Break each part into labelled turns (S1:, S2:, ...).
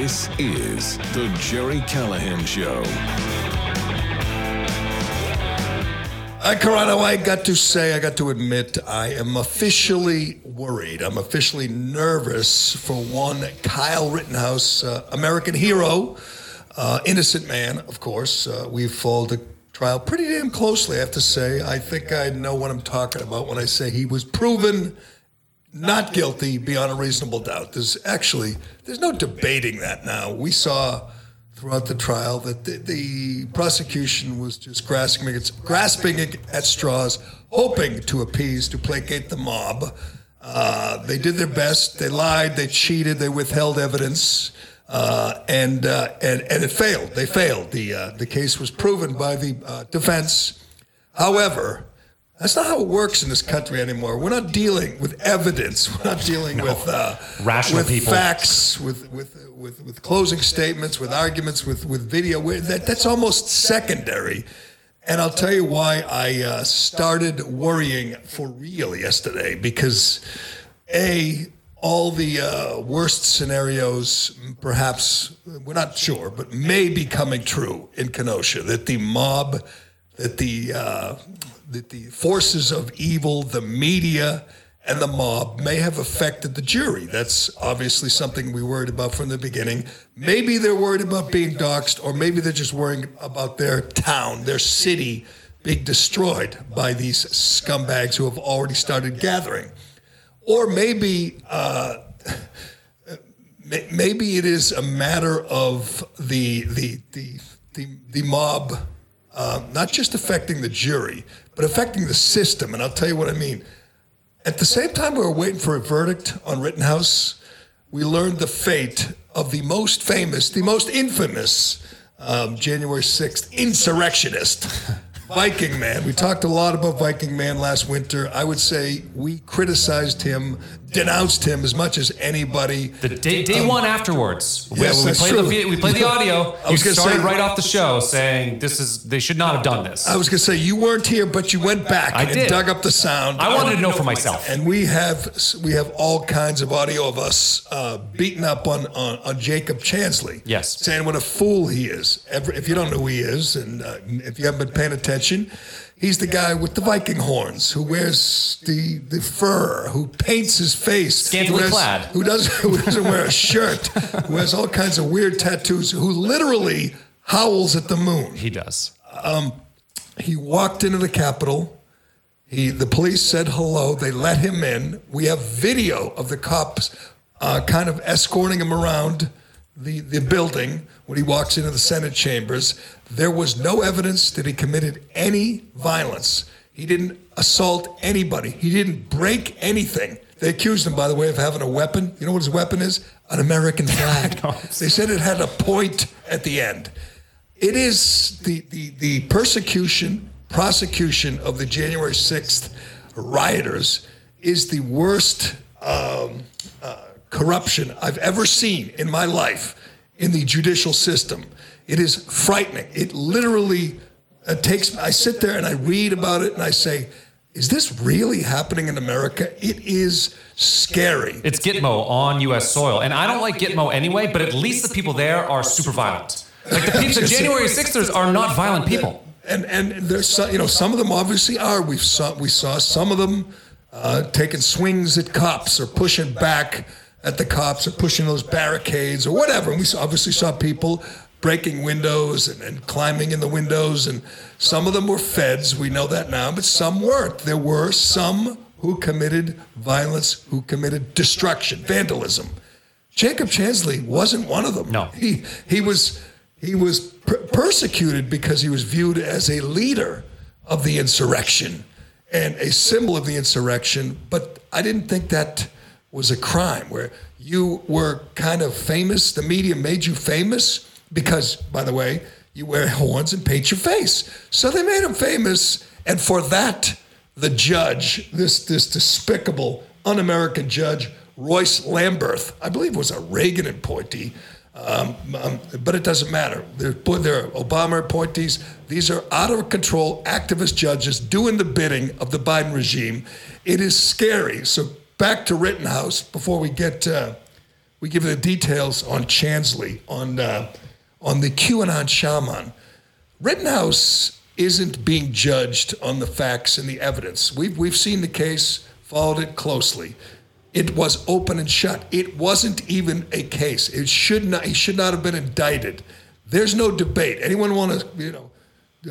S1: This is the Jerry Callahan Show.
S2: Uh, Corrado, I got to say, I got to admit, I am officially worried. I'm officially nervous for one Kyle Rittenhouse, uh, American hero, uh, innocent man, of course. Uh, we've followed the trial pretty damn closely, I have to say. I think I know what I'm talking about when I say he was proven not guilty beyond a reasonable doubt. There's actually there's no debating that now. We saw throughout the trial that the, the prosecution was just grasping at, grasping at straws, hoping to appease, to placate the mob. Uh, they did their best. They lied. They cheated. They withheld evidence, uh, and uh, and and it failed. They failed. The uh, the case was proven by the uh, defense. However, that's not how it works in this country anymore. We're not dealing with evidence. We're not dealing no. with uh,
S3: rational people
S2: with
S3: people,
S2: facts, with with with with closing statements, with arguments, with with video. That that's almost secondary. And I'll tell you why I uh, started worrying for real yesterday because a all the uh, worst scenarios, perhaps we're not sure, but may be coming true in Kenosha. That the mob, that the uh, that the forces of evil, the media, and the mob may have affected the jury. That's obviously something we worried about from the beginning. Maybe they're worried about being doxxed, or maybe they're just worrying about their town, their city being destroyed by these scumbags who have already started gathering. Or maybe, uh, maybe it is a matter of the the the the, the mob uh, not just affecting the jury, but affecting the system. And I'll tell you what I mean. At the same time, we were waiting for a verdict on Rittenhouse. We learned the fate of the most famous, the most infamous um, January 6th insurrectionist, Viking Man. We talked a lot about Viking Man last winter. I would say we criticized him denounced him as much as anybody.
S3: The day, day um, one afterwards,
S2: yes,
S3: we,
S2: we
S3: played the we played the audio.
S2: I was
S3: you started
S2: say,
S3: right off the show saying this is they should not have done this.
S2: I was going to say you weren't here, but you went back
S3: I
S2: and
S3: did.
S2: dug up the sound.
S3: I wanted to know for myself.
S2: And we have we have all kinds of audio of us uh, beating up on, on, on Jacob Chansley.
S3: Yes,
S2: saying what a fool he is. If you don't know who he is, and uh, if you haven't been paying attention. He's the guy with the Viking horns who wears the, the fur, who paints his face,
S3: scantily
S2: who has,
S3: clad,
S2: who doesn't who doesn't wear a shirt, who has all kinds of weird tattoos, who literally howls at the moon.
S3: He does.
S2: Um, he walked into the Capitol. He the police said hello. They let him in. We have video of the cops uh, kind of escorting him around the, the building when he walks into the Senate chambers. There was no evidence that he committed any violence. He didn't assault anybody. He didn't break anything. They accused him, by the way, of having a weapon. You know what his weapon is? An American flag. they said it had a point at the end. It is the, the, the persecution, prosecution of the January 6th rioters is the worst um, uh, corruption I've ever seen in my life in the judicial system. It is frightening. It literally uh, takes, I sit there and I read about it and I say, is this really happening in America? It is scary.
S3: It's Gitmo on U.S. soil. And I don't like Gitmo anyway, but at least the people there are super violent. Like the, people, the January 6ers are not violent people.
S2: And, and there's some, you know, some of them obviously are. We've saw, we saw some of them uh, taking swings at cops or pushing back at the cops or pushing those barricades or whatever. And we obviously saw people breaking windows and, and climbing in the windows, and some of them were feds. We know that now, but some weren't. There were some who committed violence, who committed destruction, vandalism. Jacob Chansley wasn't one of them.
S3: No.
S2: He he was he was per- persecuted because he was viewed as a leader of the insurrection and a symbol of the insurrection, but I didn't think that was a crime where you were kind of famous, the media made you famous because by the way, you wear horns and paint your face. So they made him famous and for that the judge, this this despicable un-American judge Royce Lamberth, I believe was a Reagan appointee, um, um, but it doesn't matter. They're, they're Obama appointees. These are out of control activist judges doing the bidding of the Biden regime. It is scary. So back to Rittenhouse before we get uh, we give the details on Chansley on uh, on the QAnon shaman. Rittenhouse isn't being judged on the facts and the evidence. We've we've seen the case, followed it closely. It was open and shut. It wasn't even a case. It should not. He should not have been indicted. There's no debate. Anyone want to, you know,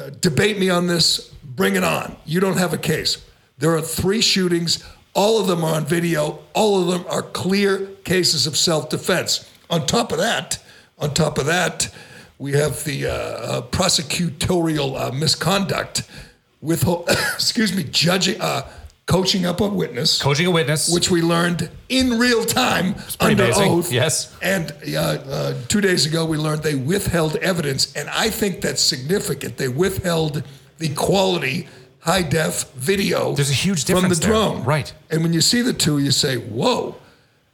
S2: uh, debate me on this? Bring it on. You don't have a case. There are three shootings. All of them are on video. All of them are clear cases of self-defense. On top of that, on top of that, we have the uh, uh, prosecutorial uh, misconduct with, excuse me, judging, uh, coaching up a witness,
S3: Coaching a witness.
S2: which we learned in real time under
S3: amazing.
S2: oath.
S3: Yes.
S2: And uh, uh, two days ago, we learned they withheld evidence, and I think that's significant. They withheld the quality high def video.
S3: There's a huge difference
S2: from the
S3: there.
S2: drone,
S3: Right.
S2: And when you see the two, you say, "Whoa."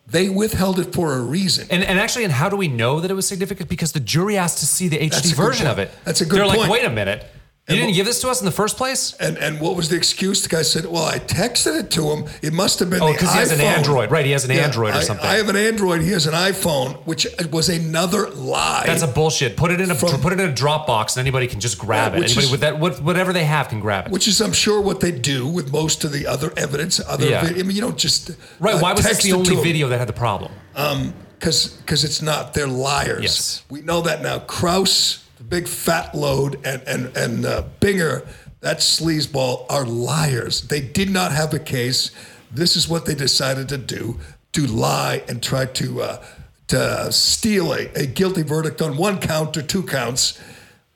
S2: They withheld it for a reason.
S3: And, and actually, and how do we know that it was significant? Because the jury asked to see the HD version
S2: point.
S3: of it.
S2: That's a good
S3: They're like, wait a minute. You didn't give this to us in the first place?
S2: And and what was the excuse? The guy said, "Well, I texted it to him. It must have been
S3: Oh, because he has an. Android. Right, he has an
S2: Yeah,
S3: Android or
S2: I-
S3: something.
S2: I have an Android. He has an iPhone, which was another lie.
S3: That's a bullshit. Put it in a
S2: From-
S3: put it in a Dropbox, and anybody can just grab it. Anybody
S2: is-
S3: with that, whatever they have, can grab it.
S2: which is, I'm sure, what they do with most of the other evidence. Other,
S3: Yeah.
S2: vid- I mean, you don't just
S3: right?
S2: uh,
S3: Why was this the only video that had the problem?
S2: Um, because because it's not. They're liars.
S3: Yes.
S2: we know that now. Kraus, the big fat load, and and and uh, Binger, that sleazeball, are liars. They did not have a case. This is what they decided to do: to lie and try to uh, to steal a, a guilty verdict on one count or two counts.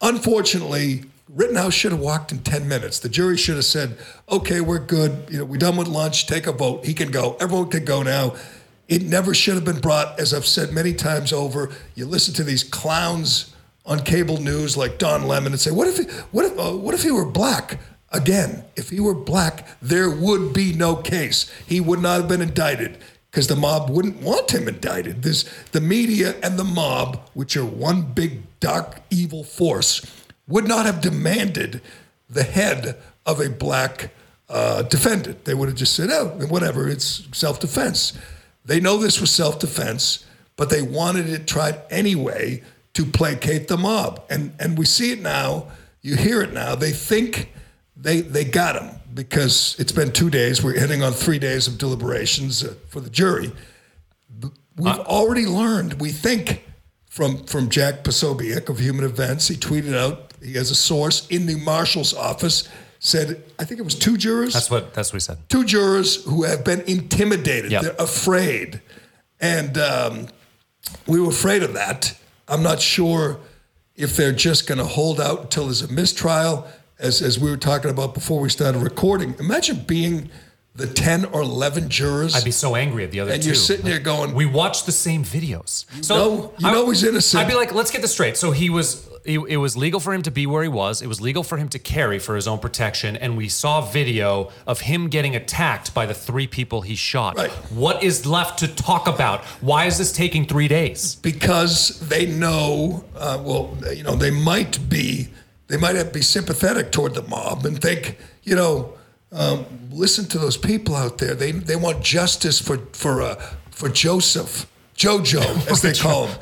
S2: Unfortunately. Rittenhouse should have walked in 10 minutes. The jury should have said, okay, we're good. You know, we're done with lunch. Take a vote. He can go. Everyone can go now. It never should have been brought, as I've said many times over. You listen to these clowns on cable news like Don Lemon and say, "What if? He, what if? Uh, what if he were black?" Again, if he were black, there would be no case. He would not have been indicted because the mob wouldn't want him indicted. There's the media and the mob, which are one big dark evil force, would not have demanded the head of a black uh, defendant. They would have just said, "Oh, whatever, it's self-defense." They know this was self-defense, but they wanted it tried anyway to placate the mob. And and we see it now. You hear it now. They think they they got him because it's been two days. We're heading on three days of deliberations uh, for the jury. We've already learned. We think from from Jack Posobiec of Human Events. He tweeted out. He has a source in the marshal's office. Said I think it was two jurors
S3: That's what that's what he said.
S2: two jurors who have been intimidated.
S3: Yep.
S2: They're afraid. And um, we were afraid of that. I'm not sure if they're just going to hold out until there's a mistrial, as, as we were talking about before we started recording. Imagine being the 10 or 11 jurors.
S3: I'd be so angry at the other
S2: and
S3: two.
S2: you're sitting there going,
S3: We watched the same videos. So
S2: know- you
S3: I-
S2: know he's innocent.
S3: I'd be like, let's get this straight. So he was. It, it was legal for him to be where he was. It was legal for him to carry for his own protection, and we saw video of him getting attacked by the three people he shot.
S2: Right.
S3: What is left to talk about? Why is this taking three days?
S2: because they know, uh, well, you know, they might be, they might be sympathetic toward the mob and think, you know, um, listen to those people out there. They they want justice for for uh, for Joseph, Jojo, as they call him,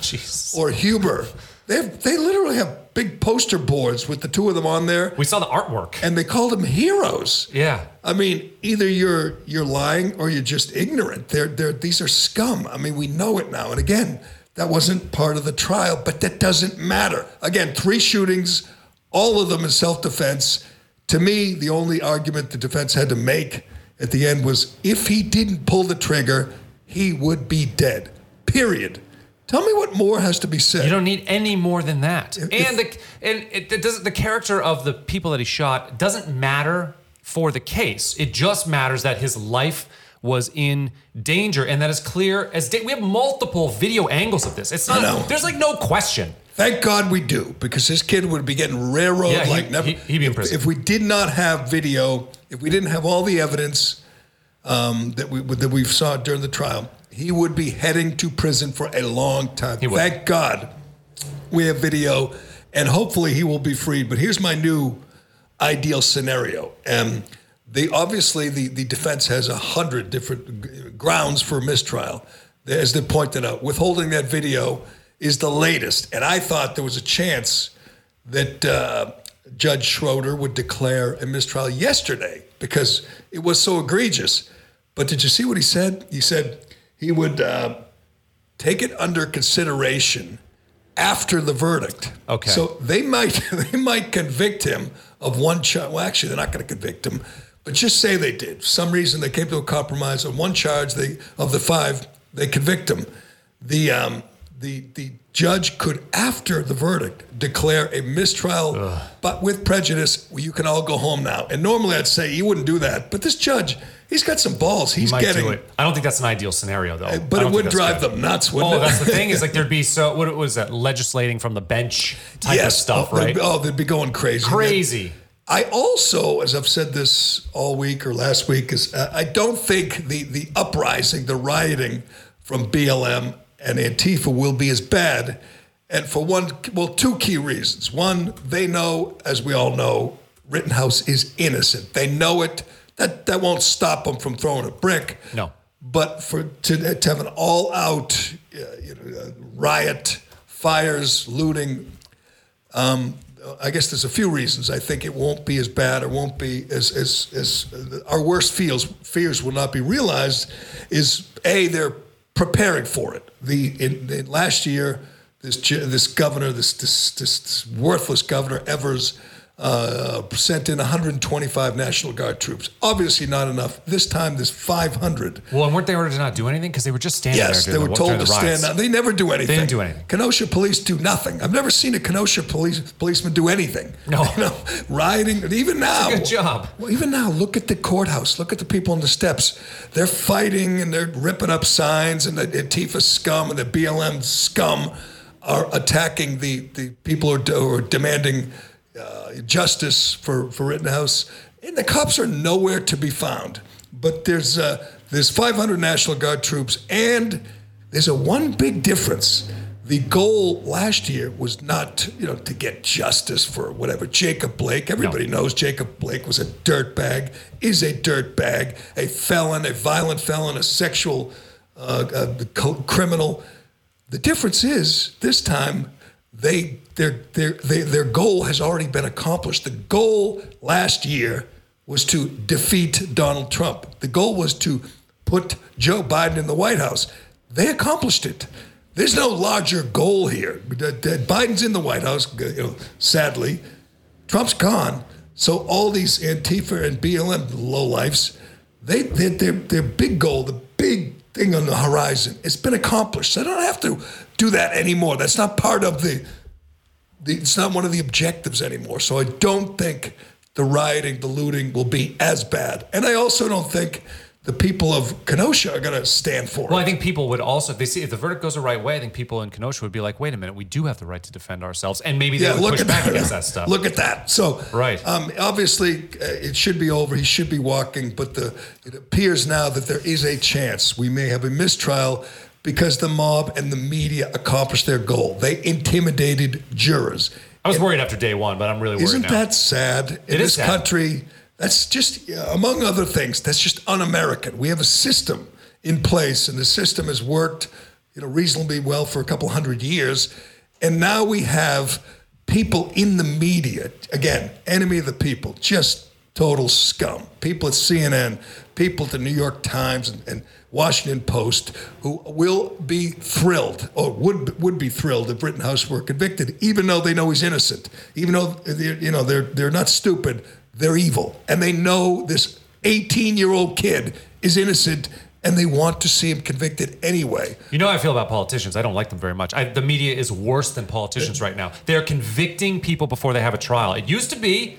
S2: or Huber. They have, they literally have big poster boards with the two of them on there,
S3: We saw the artwork.
S2: and they called them heroes.
S3: Yeah.
S2: I mean, either you're you're lying or you're just ignorant. They're they're these are scum. I mean, we know it now. And again, that wasn't part of the trial, but that doesn't matter. Again, three shootings, all of them in self-defense. To me, the only argument the defense had to make at the end was if he didn't pull the trigger, he would be dead. Period. Tell me what more has to be said.
S3: You don't need any more than that.
S2: If-
S3: and the and it, it does the character of the people that he shot doesn't matter for the case. It just matters that his life was in danger, and that is clear as day. We have multiple video angles of this. It's not. There's like no question.
S2: Thank God we do, because this kid would be getting railroaded
S3: Yeah, he-
S2: like never.
S3: he- he'd be in
S2: if-
S3: prison.
S2: If we did not have video, if we didn't have all the evidence um, that we that we saw during the trial, he would be heading to prison for a long time.
S3: He would.
S2: Thank God we have video, and hopefully he will be freed. But here's my new ideal scenario. Um, they obviously the, the defense has a hundred different grounds for mistrial, as they pointed out. Withholding that video is the latest, and I thought there was a chance that uh, Judge Schroeder would declare a mistrial yesterday because it was so egregious. But did you see what he said? He said he would uh, take it under consideration after the verdict.
S3: Okay.
S2: So they might they might convict him of one charge. Well, actually, they're not going to convict him, but just say they did. For some reason they came to a compromise on one charge. They of the five they convict him. The um, the the judge could, after the verdict, declare a mistrial, but with prejudice. You can all go home now. And normally I'd say he wouldn't do that, but this judge, he's got some balls. He's
S3: He might
S2: getting.
S3: do it. I don't think that's an ideal scenario, though.
S2: But it would drive
S3: good.
S2: them nuts, wouldn't
S3: Oh,
S2: it?
S3: that's the thing. Is like there'd be so what was that legislating from the bench type of stuff,
S2: oh,
S3: right?
S2: They'd, oh, they'd be going crazy.
S3: Crazy.
S2: I also, as I've said this all week or last week, is uh, I don't think the the uprising, the rioting from BLM and Antifa will be as bad. And for one, well, two key reasons. One, they know, as we all know, Rittenhouse is innocent. They know it. That that won't stop them from throwing a brick.
S3: No.
S2: But for to, to have an all-out uh, you know, uh, riot, fires, looting, I guess there's a few reasons. I think it won't be as bad or won't be as as as our worst fears fears will not be realized. Is a they're preparing for it. The in, in last year, this this governor, this this this, this worthless governor Evers. Uh, sent in 125 National Guard troops. Obviously, not enough. This time, there's 500.
S3: Well, and weren't they ordered to not do anything because they were just standing
S2: Yes,
S3: there?
S2: they were
S3: the-
S2: told to
S3: the
S2: stand down. They never do anything.
S3: They didn't do anything.
S2: Kenosha police do nothing. I've never seen a Kenosha police policeman do anything.
S3: No.
S2: you know, rioting. Even now,
S3: good job.
S2: Well, even now, look at the courthouse. Look at the people on the steps. They're fighting and they're ripping up signs, and the Antifa scum and the BLM scum are attacking the the people who are, who are demanding uh, justice for for Rittenhouse. And the cops are nowhere to be found. But there's uh, there's 500 National Guard troops, and there's a one big difference. The goal last year was not, you know, to get justice for whatever Jacob Blake. Everybody knows Jacob Blake was a dirtbag, is a dirtbag, a felon, a violent felon, a sexual uh, uh, co- criminal. The difference is this time they their their their goal has already been accomplished. The goal last year was to defeat Donald Trump. The goal was to put Joe Biden in the White House. They accomplished it. There's no larger goal here. Biden's in the White House, you know, sadly. Trump's gone. So all these Antifa and BLM lowlifes, they, they their their big goal, the big thing on the horizon, it's been accomplished. They don't have to do that anymore. That's not part of the, the it's not one of the objectives anymore. So I don't think the rioting, the looting will be as bad. And I also don't think the people of Kenosha are going to stand for
S3: Well,
S2: it.
S3: Well, I think people would also, if they see if the verdict goes the right way, I think people in Kenosha would be like, "Wait a minute, we do have the right to defend ourselves," and maybe they would push back against that stuff.
S2: Look at that. So,
S3: Right.
S2: Um, obviously, uh, it should be over. He should be walking, but the it appears now that there is a chance we may have a mistrial because the mob and the media accomplished their goal. They intimidated jurors.
S3: I was worried after day one, but I'm really worried
S2: Isn't
S3: now.
S2: that sad? In
S3: It is
S2: this
S3: sad.
S2: country, that's just, among other things, that's just un American. We have a system in place, and the system has worked you know, reasonably well for a couple hundred years. And now we have people in the media, again, enemy of the people, just total scum. People at CNN, people at the New York Times and, and Washington Post who will be thrilled or would would be thrilled if Rittenhouse were convicted, even though they know he's innocent. Even though they're, you know they're they're not stupid, they're evil, and they know this 18 year old kid is innocent. And they want to see him convicted anyway.
S3: You know how I feel about politicians. I don't like them very much. I, the media is worse than politicians uh, right now. They're convicting people before they have a trial. It used to be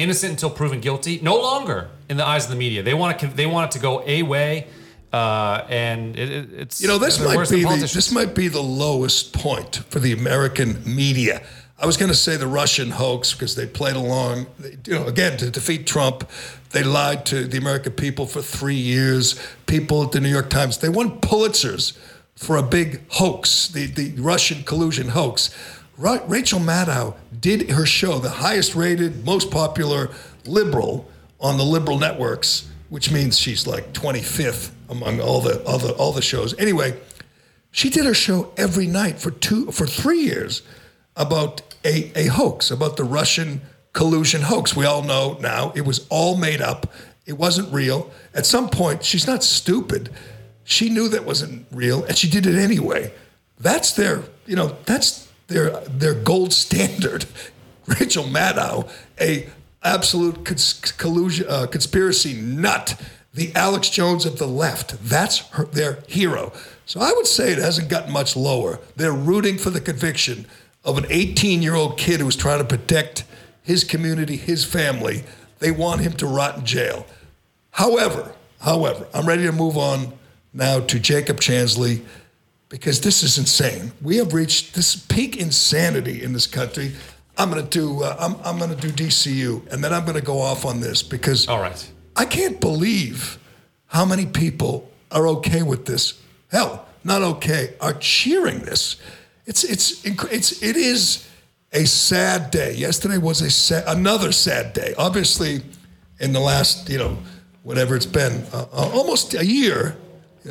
S3: innocent until proven guilty. No longer in the eyes of the media. They want to. They want it to go a way. Uh, and it, it, it's
S2: You know, this might be the, this might be the lowest point for the American media. I was going to say the Russian hoax because they played along. They- You know, again to defeat Trump, they lied to the American people for three years. People at the New York Times they won Pulitzers for a big hoax, the the Russian collusion hoax. Ra- Rachel Maddow did her show, the highest rated, most popular liberal on the liberal networks, which means she's like 25th among all the other all the shows. Anyway, she did her show every night for two for three years about a, a hoax, about the Russian collusion hoax. We all know now it was all made up. It wasn't real. At some point, she's not stupid. She knew that wasn't real, and she did it anyway. That's their, you know, that's their their gold standard. Rachel Maddow, a absolute cons- collusion, uh, conspiracy nut, the Alex Jones of the left. That's her, their hero. So I would say it hasn't gotten much lower. They're rooting for the conviction of an 18 year old kid who was trying to protect his community, his family. They want him to rot in jail. However, however, I'm ready to move on now to Jacob Chansley because this is insane. We have reached this peak insanity in this country. I'm going to do uh, I'm, I'm going to do DCU and then I'm going to go off on this because
S3: All right.
S2: I can't believe how many people are okay with this. Hell, not okay, are cheering this. It's it's it's it is a sad day. Yesterday was a sad, another sad day. Obviously, in the last you know whatever it's been, uh, uh, almost a year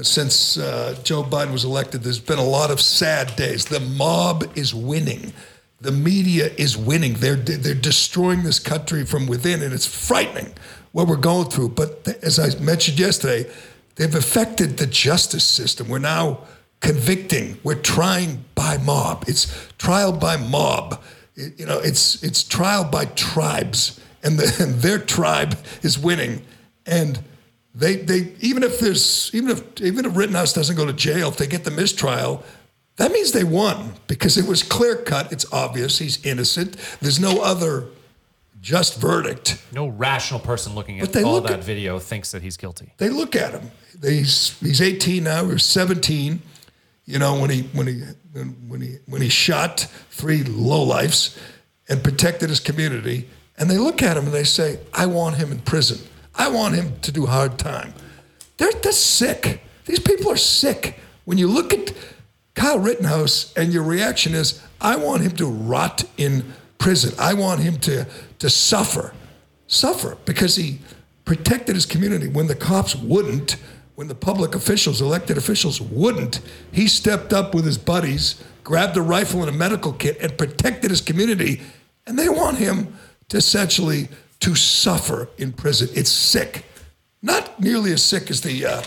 S2: since uh, Joe Biden was elected, there's been a lot of sad days. The mob is winning. The media is winning. They're they're destroying this country from within, and it's frightening what we're going through. But as I mentioned yesterday, they've affected the justice system. We're now convicting. We're trying by mob. It's trial by mob. It- you know, it's it's trial by tribes, and, the, and their tribe is winning. And they they even if there's even if even if Rittenhouse doesn't go to jail, if they get the mistrial, that means they won because it was clear cut. It's obvious he's innocent. There's no other just verdict.
S3: No rational person looking at all that
S2: at-
S3: video thinks that he's guilty.
S2: They look at him. He's he's 18 now. He was 17. You know when he when he when he when he shot three lowlifes and protected his community, and they look at him and they say, "I want him in prison. I want him to do hard time." They're they're sick. These people are sick. When you look at Kyle Rittenhouse and your reaction is, "I want him to rot in prison. I want him to to suffer." suffer because he protected his community when the cops wouldn't, when the public officials, elected officials wouldn't. He stepped up with his buddies, grabbed a rifle and a medical kit, and protected his community. And they want him to essentially to suffer in prison. It's sick, not nearly as sick as the. Uh,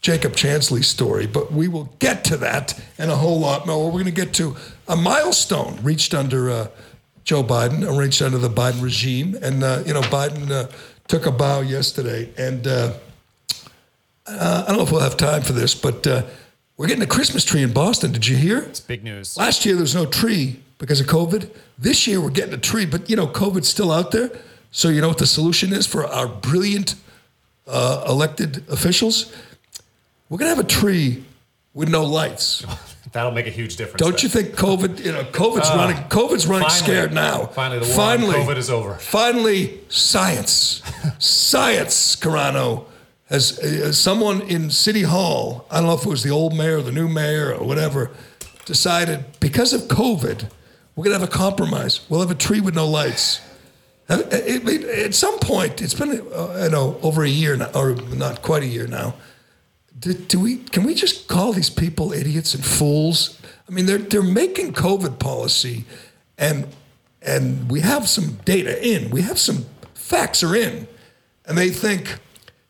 S2: Jacob Chansley story, but we will get to that and a whole lot more. We're going to get to a milestone reached under uh, Joe Biden, uh, reached under the Biden regime, and uh, you know Biden uh, took a bow yesterday, and uh, uh, I don't know if we'll have time for this, but uh, we're getting a Christmas tree in Boston. Did you hear?
S3: It's big news.
S2: Last year there was no tree because of COVID. This year we're getting a tree, but you know COVID's still out there. So you know what the solution is for our brilliant uh, elected officials? We're gonna have a tree with no lights.
S3: That'll make a huge difference.
S2: Don't
S3: then.
S2: you think COVID? You know, COVID's running. COVID's running
S3: finally.
S2: scared now.
S3: Finally, the war on COVID is over.
S2: Finally, science, science. Carano has uh, someone in City Hall. I don't know if it was the old mayor, or the new mayor, or whatever, decided because of COVID, we're gonna have a compromise. We'll have a tree with no lights. Uh, At some point, it's been uh, you know over a year now, or not quite a year now do, do we can we just call these people idiots and fools? I mean, they're they're making COVID policy, and and we have some data in, we have some facts are in, and they think,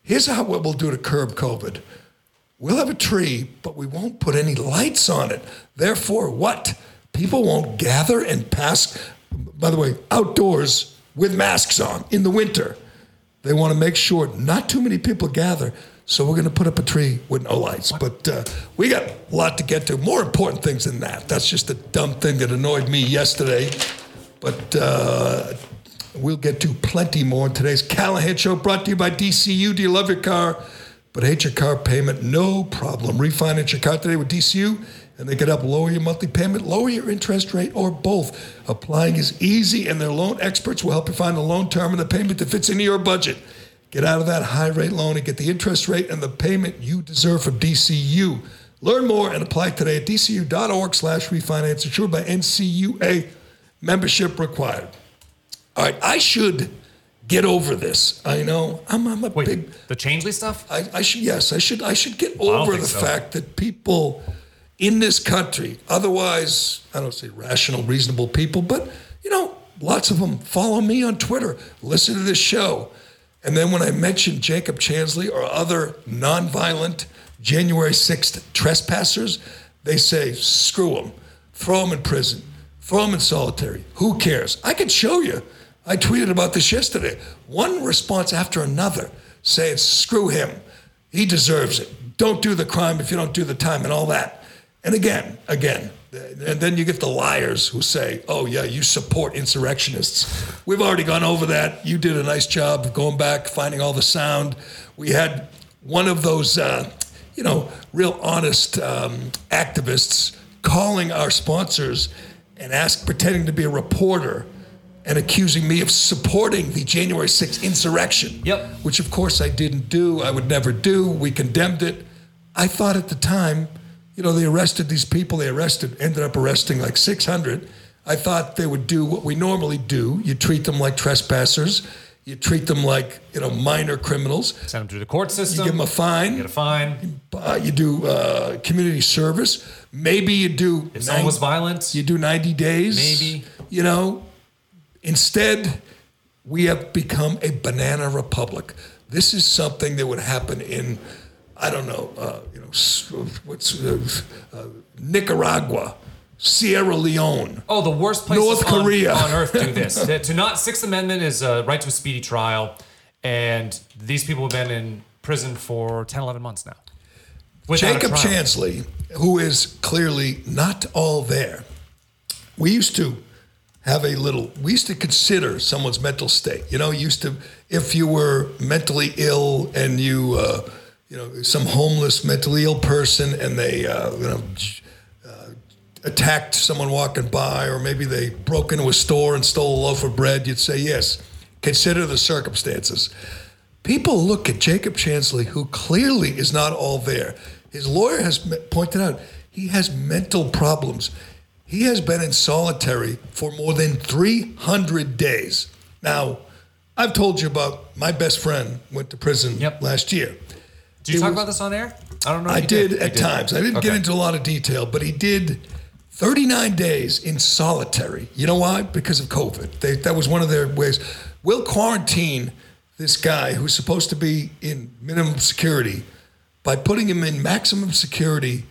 S2: here's how what we'll do to curb COVID. We'll have a tree, but we won't put any lights on it. Therefore, what? People won't gather and pass. By the way, outdoors with masks on in the winter. They want to make sure not too many people gather. So we're going to put up a tree with no lights. But uh, we got a lot to get to. More important things than that. That's just a dumb thing that annoyed me yesterday. But uh, we'll get to plenty more in today's Callahan Show brought to you by DCU. Do you love your car? But hate your car payment? No problem. Refinance your car today with DCU and they can help lower your monthly payment, lower your interest rate, or both. Applying is easy, and their loan experts will help you find the loan term and the payment that fits into your budget. Get out of that high rate loan and get the interest rate and the payment you deserve from DCU. Learn more and apply today at dcu.org slash refinance, insured by NCUA. Membership required. All right, I should get over this. I know I'm, I'm a
S3: Wait,
S2: big.
S3: the Chansley stuff?
S2: I, I should yes, I should I should get over the
S3: so.
S2: fact that people in this country, otherwise I don't say rational, reasonable people, but you know, lots of them follow me on Twitter, listen to this show, and then when I mention Jacob Chansley or other nonviolent January 6th trespassers, they say screw them, throw them in prison, throw them in solitary. Who cares? I can show you. I tweeted about this yesterday. One response after another saying, screw him. He deserves it. Don't do the crime if you don't do the time and all that. And again, again, and then you get the liars who say, oh, yeah, you support insurrectionists. We've already gone over that. You did a nice job of going back, finding all the sound. We had one of those, uh, you know, real honest um, activists calling our sponsors and ask, pretending to be a reporter and accusing me of supporting the January 6th insurrection.
S3: Yep.
S2: Which, of course, I didn't do. I would never do. We condemned it. I thought at the time, you know, they arrested these people. They arrested, ended up arresting like 600. I thought they would do what we normally do. You treat them like trespassers. You treat them like, you know, minor criminals.
S3: Send them through the court system.
S2: You give them a fine.
S3: You Get a fine.
S2: Uh, you do uh, community service. Maybe you do.
S3: If someone was violent,
S2: You do 90 days.
S3: Maybe.
S2: You know, instead, we have become a banana republic. This is something that would happen in, I don't know, uh, you know, what's uh, uh, Nicaragua, Sierra Leone.
S3: Oh, the worst places
S2: North
S3: on,
S2: Korea.
S3: on earth do this. to, to not Sixth Amendment is a right to a speedy trial, and these people have been in prison for 10, 11 months now.
S2: Jacob. Chansley, who is clearly not all there, we used to have a little, we used to consider someone's mental state. You know, used to, if you were mentally ill and you, uh, you know, some homeless mentally ill person and they, uh, you know, uh, attacked someone walking by, or maybe they broke into a store and stole a loaf of bread, you'd say, yes, consider the circumstances. People look at Jacob Chansley, who clearly is not all there. His lawyer has pointed out he has mental problems. He has been in solitary for more than 300 days. Now, I've told you about my best friend went to prison
S3: Yep.
S2: last year.
S3: Did you
S2: It
S3: talk
S2: was-
S3: about this on air? I don't know.
S2: I
S3: you
S2: did
S3: You
S2: at times. I didn't get into a lot of detail, but he did 39 days in solitary. You know why? Because of COVID. They, that was one of their ways. We'll quarantine this guy who's supposed to be in minimum security by putting him in maximum security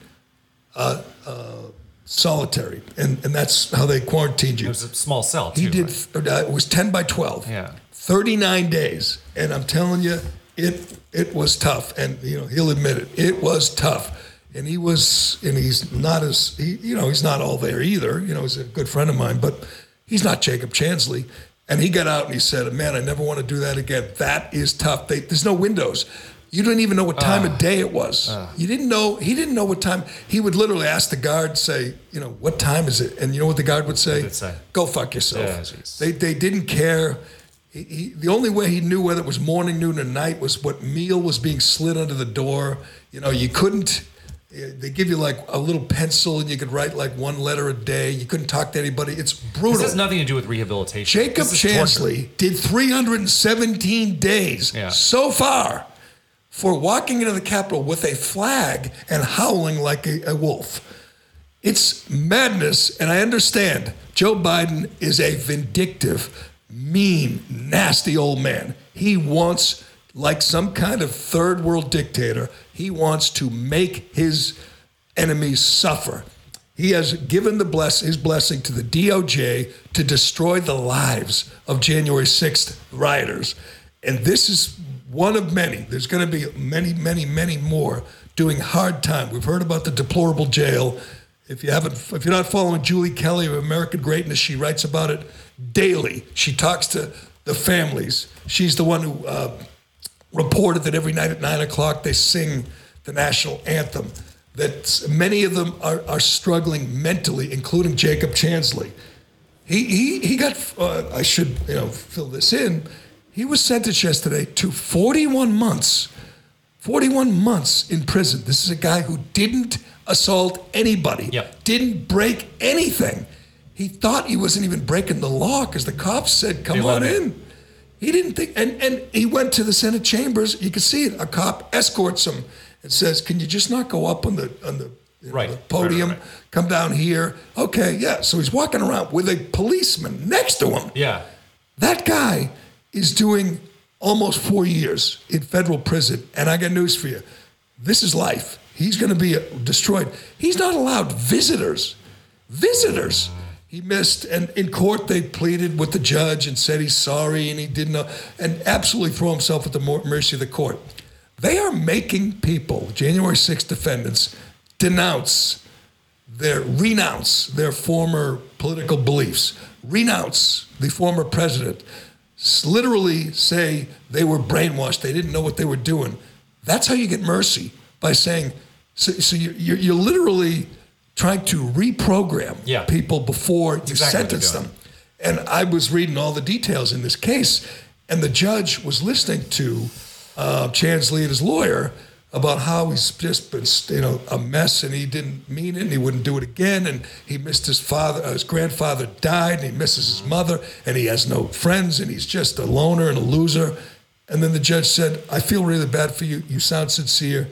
S2: uh, uh, solitary. And, and that's how they quarantined you.
S3: It was a small cell. Too,
S2: He did,
S3: right?
S2: uh, it was 10 by 12.
S3: Yeah.
S2: 39 days. And I'm telling you, it it was tough. And, you know, he'll admit it. It was tough. And he was, and he's not as, he, you know, he's not all there either. You know, he's a good friend of mine, but he's not Jacob Chansley. And he got out and he said, man, I never want to do that again. That is tough. They, there's no windows. You didn't even know what time
S3: Ah.
S2: of day it was. You didn't know. He didn't know what time. He would literally ask the guard, say, you know, what time is it? And you know what the guard would say?
S3: say?
S2: Go fuck yourself.
S3: Yeah,
S2: they they didn't care. He, he, the only way he knew whether it was morning, noon, or night was what meal was being slid under the door. You know, you couldn't. eh, They give you like a little pencil, and you could write like one letter a day. You couldn't talk to anybody. It's brutal.
S3: This has nothing to do with rehabilitation.
S2: Jacob
S3: is torture.
S2: Chansley did 317 days
S3: Yeah.
S2: so far. for walking into the Capitol with a flag and howling like a, a wolf. It's madness, and I understand Joe Biden is a vindictive, mean, nasty old man. He wants, like some kind of third world dictator, he wants to make his enemies suffer. He has given the bless, his blessing to the DOJ to destroy the lives of January 6th rioters. And this is one of many. There's going to be many, many, many more doing hard time. We've heard about the deplorable jail. If you haven't, if you're not following Julie Kelly of American Greatness, she writes about it daily. She talks to the families. She's the one who uh, reported that every night at nine o'clock they sing the national anthem. That many of them are, are struggling mentally, including Jacob Chansley. He, he, he got, uh, I should you know, fill this in. He was sentenced yesterday to 41 months, 41 months in prison. This is a guy who didn't assault anybody,
S3: Yep.
S2: didn't break anything. He thought he wasn't even breaking the law because the cops said, come on
S3: in.
S2: in. He didn't think, and, and he went to the Senate chambers. You can see it. A cop escorts him and says, "Can you just not go up on the on the, know,
S3: Right.
S2: the podium?
S3: right, right.
S2: Come down here." Okay, yeah. So he's walking around with a policeman next to him.
S3: Yeah.
S2: That guy is doing almost four years in federal prison, and I got news for you. This is life. He's going to be destroyed. He's not allowed visitors. Visitors. He missed, and in court they pleaded with the judge and said he's sorry and he didn't know, and absolutely throw himself at the mercy of the court. They are making people, January 6th defendants, denounce their renounce their former political beliefs, renounce the former president, literally say they were brainwashed, they didn't know what they were doing. That's how you get mercy by saying. So, so you, you're, you're literally trying to reprogram
S3: Yeah.
S2: people before you
S3: exactly
S2: sentence them. And I was reading all the details in this case, and the judge was listening to uh, Chansley and his lawyer about how he's just been, you know, a mess, and he didn't mean it, and he wouldn't do it again, and he missed his father, uh, his grandfather died, and he misses his mother, and he has no friends, and he's just a loner and a loser. And then the judge said, "I feel really bad for you. You sound sincere."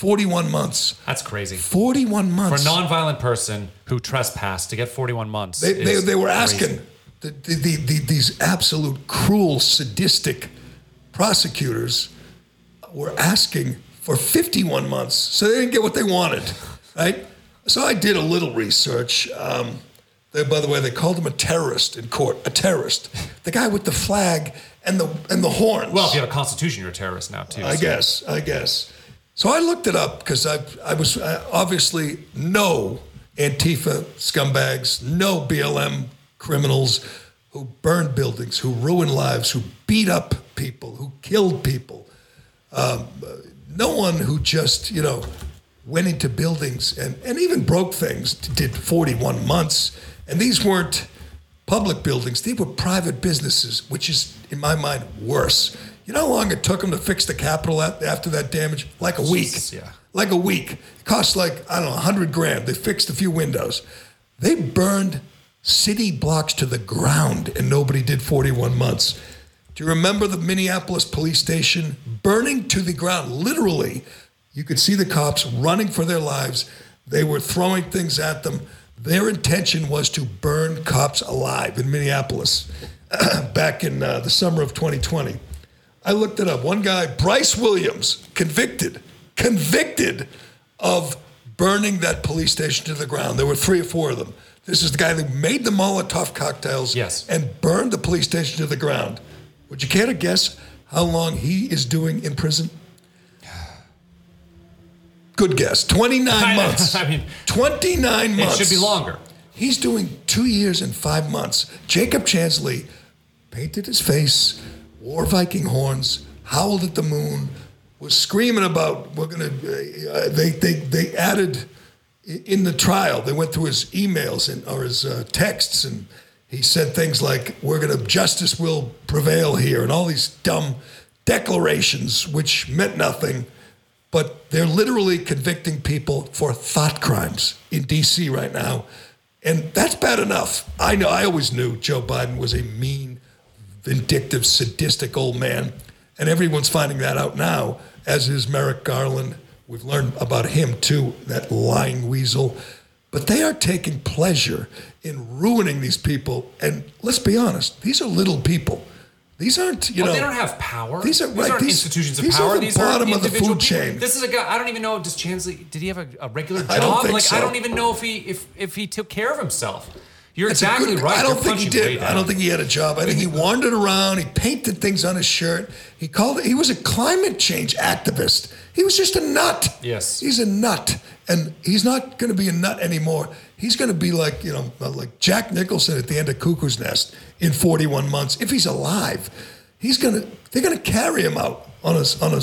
S2: Forty-one months.
S3: That's crazy.
S2: Forty-one months.
S3: For a nonviolent person who trespassed to get 41 months.
S2: They, they, they were asking the, the, the, the, these absolute cruel, sadistic prosecutors were asking for 51 months. So they didn't get what they wanted, right? So I did a little research. Um, they, by the way, they called him a terrorist in court, a terrorist. The guy with the flag and the, and the horns.
S3: Well, if you have a constitution, you're a terrorist now, too.
S2: I
S3: so-
S2: guess, I guess. So I looked it up because I, I was uh, obviously no Antifa scumbags, no BLM criminals who burned buildings, who ruined lives, who beat up people, who killed people. Um, no one who just, you know, went into buildings and, and even broke things did 41 months. And these weren't public buildings, these were private businesses, which is, in my mind, worse. You know how long it took them to fix the Capitol a- after that damage? Like a week.
S3: Jesus, yeah.
S2: Like a week. It cost like, I don't know, 100 grand. They fixed a few windows. They burned city blocks to the ground and nobody did 41 months. Do you remember the Minneapolis police station burning to the ground? Literally, you could see the cops running for their lives. They were throwing things at them. Their intention was to burn cops alive in Minneapolis back in uh, the summer of 2020. I looked it up. One guy, Bryce Williams, convicted, convicted of burning that police station to the ground. There were three or four of them. This is the guy that made the Molotov cocktails
S3: Yes.
S2: and burned the police station to the ground. Would you care to guess how long he is doing in prison? Good guess. 29 months.
S3: I mean,
S2: 29
S3: It
S2: months.
S3: should be longer.
S2: He's doing two years and five months. Jacob Chansley painted his face, wore Viking horns, howled at the moon, was screaming about we're gonna. Uh, they they they added in the trial. They went through his emails and or his uh, texts, and he said things like "We're gonna justice will prevail here," and all these dumb declarations which meant nothing. But they're literally convicting people for thought crimes in D.C. right now. And that's bad enough. I know, I always knew Joe Biden was a mean, vindictive, sadistic old man. And everyone's finding that out now. as is Merrick Garland. We've learned about him too, that lying weasel. But they are taking pleasure in ruining these people. And let's be honest, these are little people. These aren't, you oh,
S3: Well,
S2: know.
S3: they don't have power.
S2: These are- right,
S3: aren't
S2: these-
S3: institutions of power.
S2: these are the
S3: these
S2: bottom
S3: are
S2: of the food
S3: people.
S2: chain.
S3: This is a guy. I don't even know. Does Chansley? Did he have a, a regular job?
S2: I don't think
S3: like
S2: so.
S3: I don't even know if he if if he took care of himself. You're
S2: That's
S3: exactly
S2: good-
S3: right.
S2: I don't
S3: They're
S2: think he did. I don't think he had a job. I think he wandered around. He painted things on his shirt. He called it. He was a climate change activist. He was just a nut.
S3: Yes.
S2: he's a nut, and he's not going to be a nut anymore. He's going to be like you know, uh, like Jack Nicholson at the end of Cuckoo's Nest in 41 months if he's alive. He's gonna. They're gonna carry him out on a on a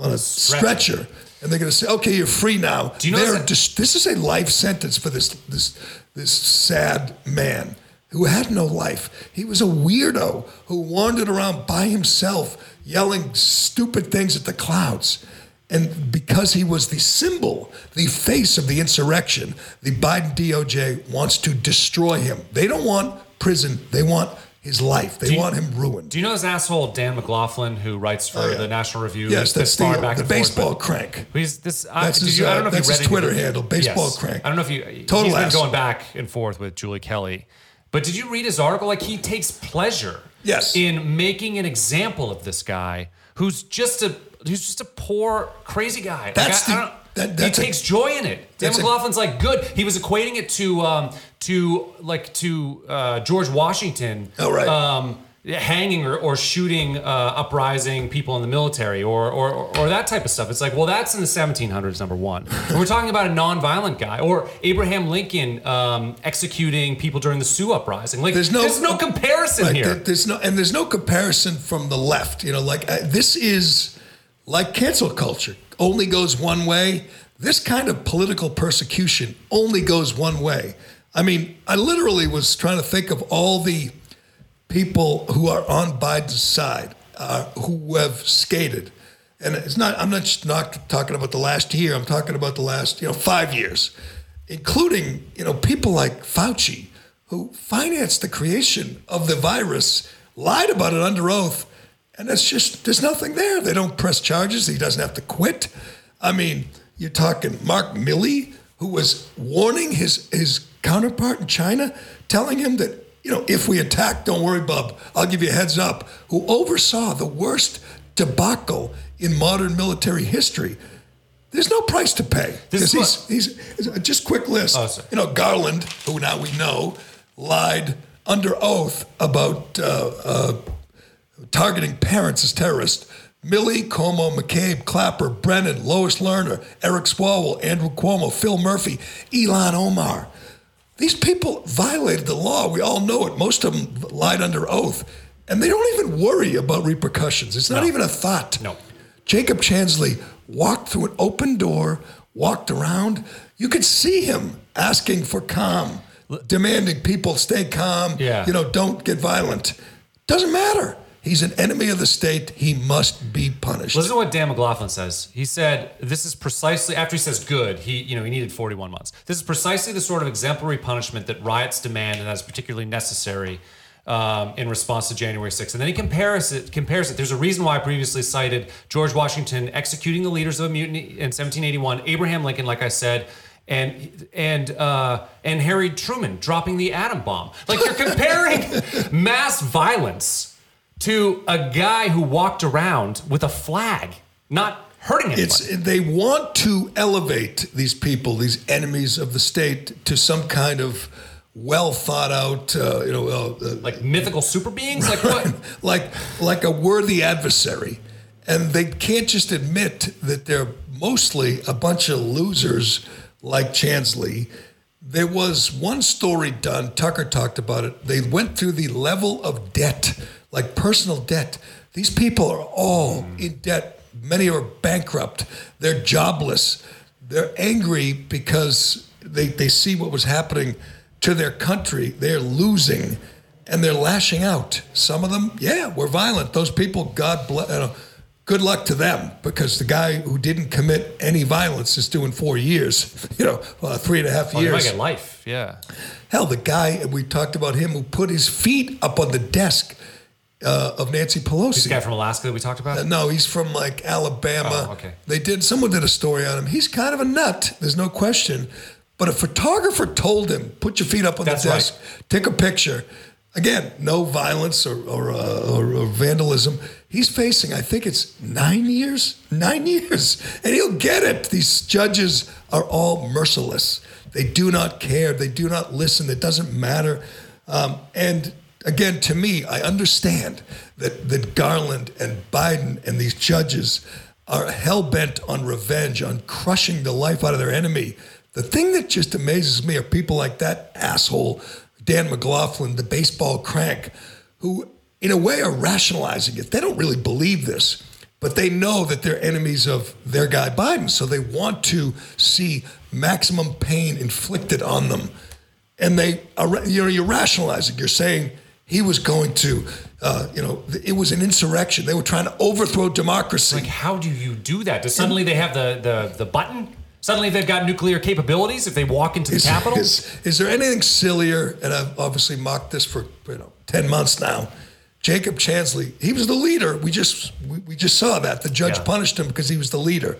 S2: on a stretcher, and they're gonna say, "Okay, you're free now."
S3: Do you know that-
S2: dis- this is a life sentence for this this this sad man who had no life. He was a weirdo who wandered around by himself yelling stupid things at the clouds. And because he was the symbol, the face of the insurrection, the Biden DOJ wants to destroy him. They don't want prison, they want his life. They
S3: you-
S2: want him ruined.
S3: Do you know this asshole Dan McLaughlin who writes for
S2: Oh, yeah.
S3: the National Review?
S2: yes, that's the,
S3: far back
S2: the
S3: and forth,
S2: baseball crank.
S3: He's this. I,
S2: That's his,
S3: you, I
S2: uh,
S3: don't know if
S2: that's
S3: you
S2: his
S3: read
S2: Twitter
S3: it.
S2: handle, baseball
S3: Yes.
S2: crank.
S3: I don't know if you.
S2: Total
S3: he's been going back and forth with Julie Kelly, but did you read his article? Like he takes pleasure.
S2: Yes.
S3: In making an example of this guy who's just a who's just a poor crazy guy.
S2: That's
S3: I, I
S2: the-
S3: don't,
S2: that-
S3: he takes joy in it. Dan
S2: that's a-
S3: McLaughlin's like good. He was equating it to um, to like to uh, George Washington.
S2: Oh, right.
S3: Um, hanging or, or shooting uh, uprising people in the military or, or or that type of stuff. It's like, well, that's in the 1700s, number one. And we're talking about a nonviolent guy or Abraham Lincoln um, executing people during the Sioux uprising. Like,
S2: There's no-
S3: comparison
S2: Right,
S3: here.
S2: there- there's no, and there's no comparison from the left. You know, like uh, this is like cancel culture only goes one way. This kind of political persecution only goes one way. I mean, I literally was trying to think of all the people who are on Biden's side uh, who have skated. And it's not, I'm not just not talking about the last year, I'm talking about the last, you know, five years, including, you know, people like Fauci, who financed the creation of the virus, lied about it under oath, and that's just, there's nothing there. They don't press charges. He doesn't have to quit. I mean, you're talking Mark Milley, who was warning his, his counterpart in China, telling him that, you know, if we attack, don't worry, bub, I'll give you a heads up, who oversaw the worst debacle in modern military history. There's no price to pay.
S3: This
S2: he's, he's, just quick list.
S3: Oh,
S2: you know, Garland, who now we know, lied under oath about uh, uh, targeting parents as terrorists. Milley, Comey, McCabe, Clapper, Brennan, Lois Lerner, Eric Swalwell, Andrew Cuomo, Phil Murphy, Ilhan Omar. These people violated the law. We all know it. Most of them lied under oath. And they don't even worry about repercussions. It's not
S3: No.
S2: even a thought.
S3: No.
S2: Jacob Chansley walked through an open door, walked around. You could see him asking for calm, demanding people stay calm.
S3: Yeah.
S2: You know, don't get violent. Doesn't matter. He's an enemy of the state. He must be punished.
S3: Listen to what Dan McLaughlin says. He said, "This is precisely after he says good. He, you know, he needed 41 months. This is precisely the sort of exemplary punishment that riots demand, and that is particularly necessary um, in response to January 6th." And then he compares it. Compares it. There's a reason why I previously cited George Washington executing the leaders of a mutiny in 1781, Abraham Lincoln, like I said. And and uh, and Harry Truman dropping the atom bomb. Like you're comparing mass violence to a guy who walked around with a flag, not hurting anybody.
S2: It's they want to elevate these people, these enemies of the state, to some kind of well thought out, uh, you know, uh, uh,
S3: like mythical super beings. Like what?
S2: like like a worthy adversary, and they can't just admit that they're mostly a bunch of losers like Chansley. There was one story done. Tucker talked about it. They went through the level of debt, like personal debt. These people are all in debt. Many are bankrupt. They're jobless. They're angry because they, they see what was happening to their country. They're losing and they're lashing out. Some of them, yeah, were violent. Those people, God bless, you know, good luck to them because the guy who didn't commit any violence is doing four years, you know, uh, three and a half
S3: Oh, might
S2: years.
S3: get life. Yeah.
S2: Hell, the guy, we talked about him who put his feet up on the desk uh, of Nancy Pelosi.
S3: This guy from Alaska that we talked about.
S2: Uh, no, he's from like Alabama.
S3: Oh, okay.
S2: They did. Someone did a story on him. He's kind of a nut. There's no question. But a photographer told him, "Put your feet up on
S3: That's
S2: the desk, take a picture." Again, no violence or or, uh, or or vandalism. He's facing, I think it's nine years, nine years, and he'll get it. These judges are all merciless. They do not care. They do not listen. It doesn't matter. Um, and again, to me, I understand that that Garland and Biden and these judges are hell bent on revenge, on crushing the life out of their enemy. The thing that just amazes me are people like that asshole, Dan McLaughlin, the baseball crank, who, in a way, are rationalizing it. They don't really believe this, but they know that they're enemies of their guy Biden. So they want to see maximum pain inflicted on them. And they are, you know, you're rationalizing. You're saying he was going to, uh, you know, it was an insurrection. They were trying to overthrow democracy.
S3: Like, how do you do that? Does suddenly they have the the the button? Suddenly they've got nuclear capabilities if they walk into the
S2: is,
S3: Capitol?
S2: Is, is there anything sillier? And I've obviously mocked this for you know ten months now. Jacob Chansley, he was the leader. We just we, we just saw that the judge
S3: Yeah.
S2: punished him because he was the leader.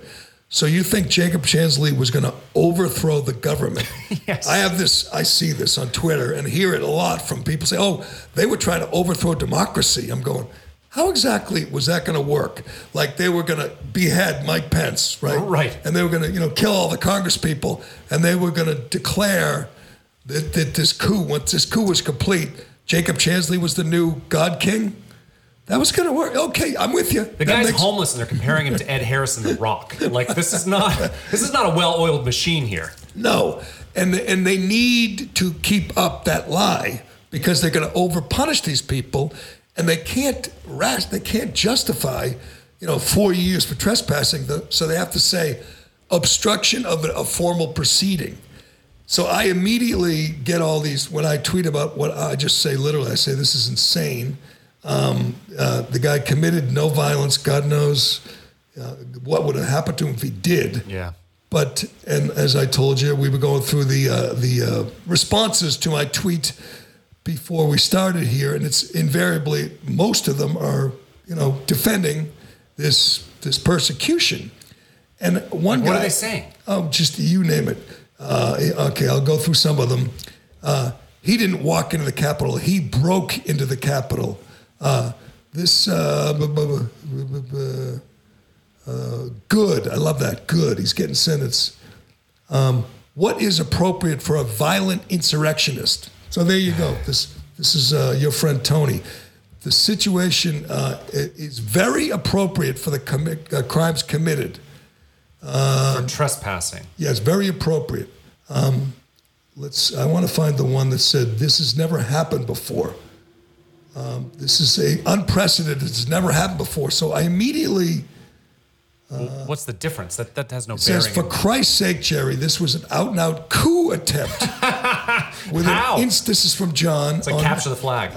S2: So you think Jacob Chansley was going to overthrow the government?
S3: Yes.
S2: I have this. I see this on Twitter and hear it a lot from people say, "Oh, they were trying to overthrow democracy." I'm going. How exactly was that going to work? Like they were going to behead Mike Pence, right?
S3: Right.
S2: And they were going to, you know, kill all the Congress people, and they were going to declare that, that this coup, once this coup was complete, Jacob Chansley was the new God King. That was going to work. Okay, I'm with you.
S3: The guy's homeless and they're comparing him to Ed Harris in the Rock. Like this is not this is not a well-oiled machine here.
S2: No, and and they need to keep up that lie because they're going to overpunish these people, and they can't ras- they can't justify, you know, four years for trespassing. The, so they have to say obstruction of a, a formal proceeding. So I immediately get all these when I tweet about what I just say literally. I say this is insane. Um, uh, the guy committed no violence. God knows uh, what would have happened to him if he did.
S3: Yeah.
S2: But and as I told you, we were going through the uh, the uh, responses to my tweet before we started here, and it's invariably most of them are you know defending this this persecution. And one
S3: What
S2: guy,
S3: are they saying?
S2: Oh, just you name it. Uh, okay, I'll go through some of them. Uh, he didn't walk into the Capitol. He broke into the Capitol. Uh, this uh, bu- bu- bu- uh, good. I love that. Good. He's getting sentenced. Um, what is appropriate for a violent insurrectionist? So there you go. This this is uh, your friend Tony. The situation uh, is very appropriate for the commi- uh, crimes committed.
S3: For trespassing.
S2: Yeah, it's very appropriate. Um, let's. I want to find the one that said this has never happened before. Um, this is a unprecedented. It's never happened before. So I immediately
S3: Well, What's the difference? That that has no
S2: says,
S3: bearing.
S2: for Christ's sake, Jerry, this was an out and out coup attempt. With
S3: How?
S2: An inst- this is from John.
S3: it's like
S2: on-
S3: capture the flag.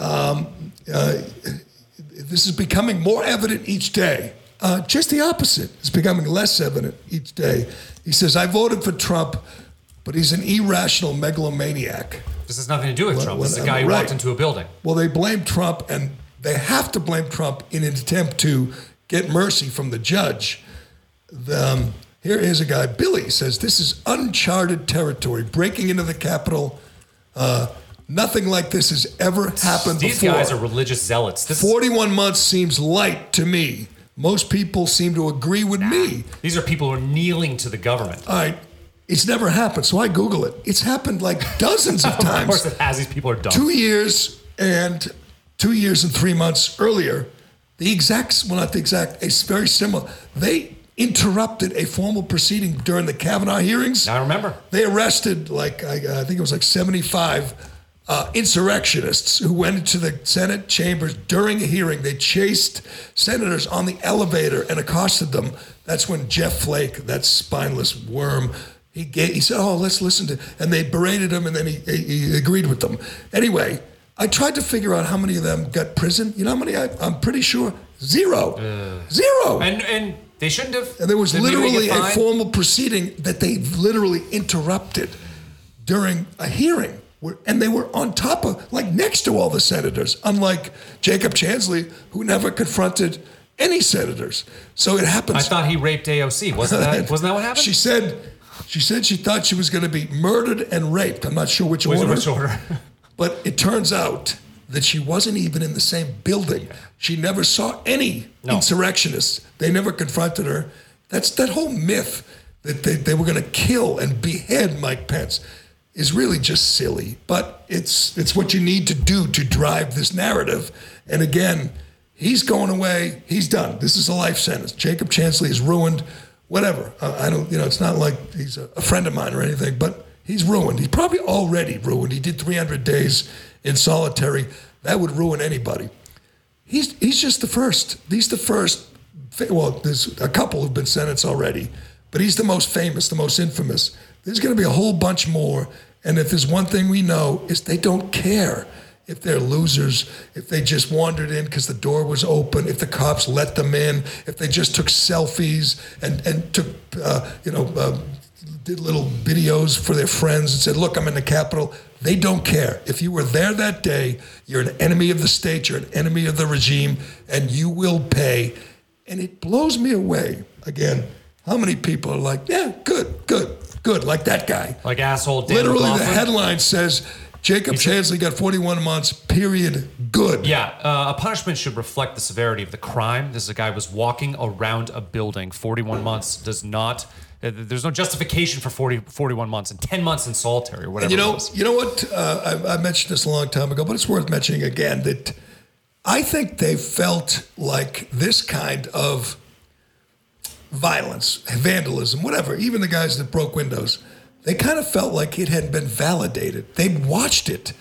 S2: this is becoming more evident each day. Uh, just the opposite. It's becoming less evident each day. He says, I voted for Trump, but he's an irrational megalomaniac.
S3: This has nothing to do with
S2: Well,
S3: Trump. This is a guy who
S2: right.
S3: walked into a building.
S2: Well, they blame Trump, and they have to blame Trump in an attempt to get mercy from the judge. The, um, here is a guy, Billy, says this is uncharted territory, breaking into the Capitol. Uh, nothing like this has ever happened
S3: These
S2: before.
S3: guys are religious zealots. This is,
S2: 41 months seems light to me. Most people seem to agree with me.
S3: these are people who are kneeling to the government.
S2: All right, it's never happened, so I Google it. It's happened like dozens of times.
S3: Of course, it has. These people are dumb.
S2: Two years and two years and three months earlier, the exact, well, not the exact, it's very similar. They interrupted a formal proceeding during the Kavanaugh hearings.
S3: I remember.
S2: They arrested like I, I think it was like 75 uh, insurrectionists who went into the Senate chambers during a hearing. They chased senators on the elevator and accosted them. That's when Jeff Flake, that spineless worm, he gave, he said, "Oh, let's listen to," and they berated him, and then he, he, he agreed with them. Anyway, I tried to figure out how many of them got prison. You know how many? I, I'm pretty sure zero, zero.
S3: And and they shouldn't have.
S2: And there was
S3: Did maybe they
S2: literally a formal proceeding that they literally interrupted during a hearing. were, and they were on top of, like next to all the senators, unlike Jacob Chansley, who never confronted any senators. So it happens.
S3: I thought he raped AOC. Wasn't that wasn't that what happened?
S2: She said, she said she thought she was going to be murdered and raped. I'm not sure
S3: which
S2: order.
S3: which order?
S2: But it turns out that she wasn't even in the same building. She never saw any
S3: No.
S2: insurrectionists. They never confronted her. That's that whole myth that they, they were going to kill and behead Mike Pence is really just silly. But it's it's what you need to do to drive this narrative. And again, he's going away. He's done. This is a life sentence. Jacob Chansley is ruined. Whatever. Uh, I don't. You know, it's not like he's a, a friend of mine or anything. But he's ruined. He's probably already ruined. He did 300 days in solitary. That would ruin anybody. He's he's just the first. He's the first. Well, there's a couple who've been sentenced already, but he's the most famous, the most infamous. There's going to be a whole bunch more. And if there's one thing we know is they don't care if they're losers, if they just wandered in because the door was open, if the cops let them in, if they just took selfies and and took uh, you know. Uh, did little videos for their friends and said, Look, I'm in the Capitol. They don't care. If you were there that day, you're an enemy of the state, you're an enemy of the regime, and you will pay. And it blows me away. Again, how many people are like, Yeah, good, good, good, like that guy.
S3: like asshole. Dan
S2: Literally, the headline says Jacob Chansley got 41 months, period, good.
S3: Yeah, uh, a punishment should reflect the severity of the crime. This is a guy who was walking around a building. 41 months does not. uh, There's no justification for 40, 41 months and 10 months in solitary or whatever.
S2: You know,
S3: it was.
S2: you know what? Uh, I, I mentioned this a long time ago, but it's worth mentioning again that I think they felt like this kind of violence, vandalism, whatever, even the guys that broke windows, they kind of felt like it hadn't been validated. They'd watched it.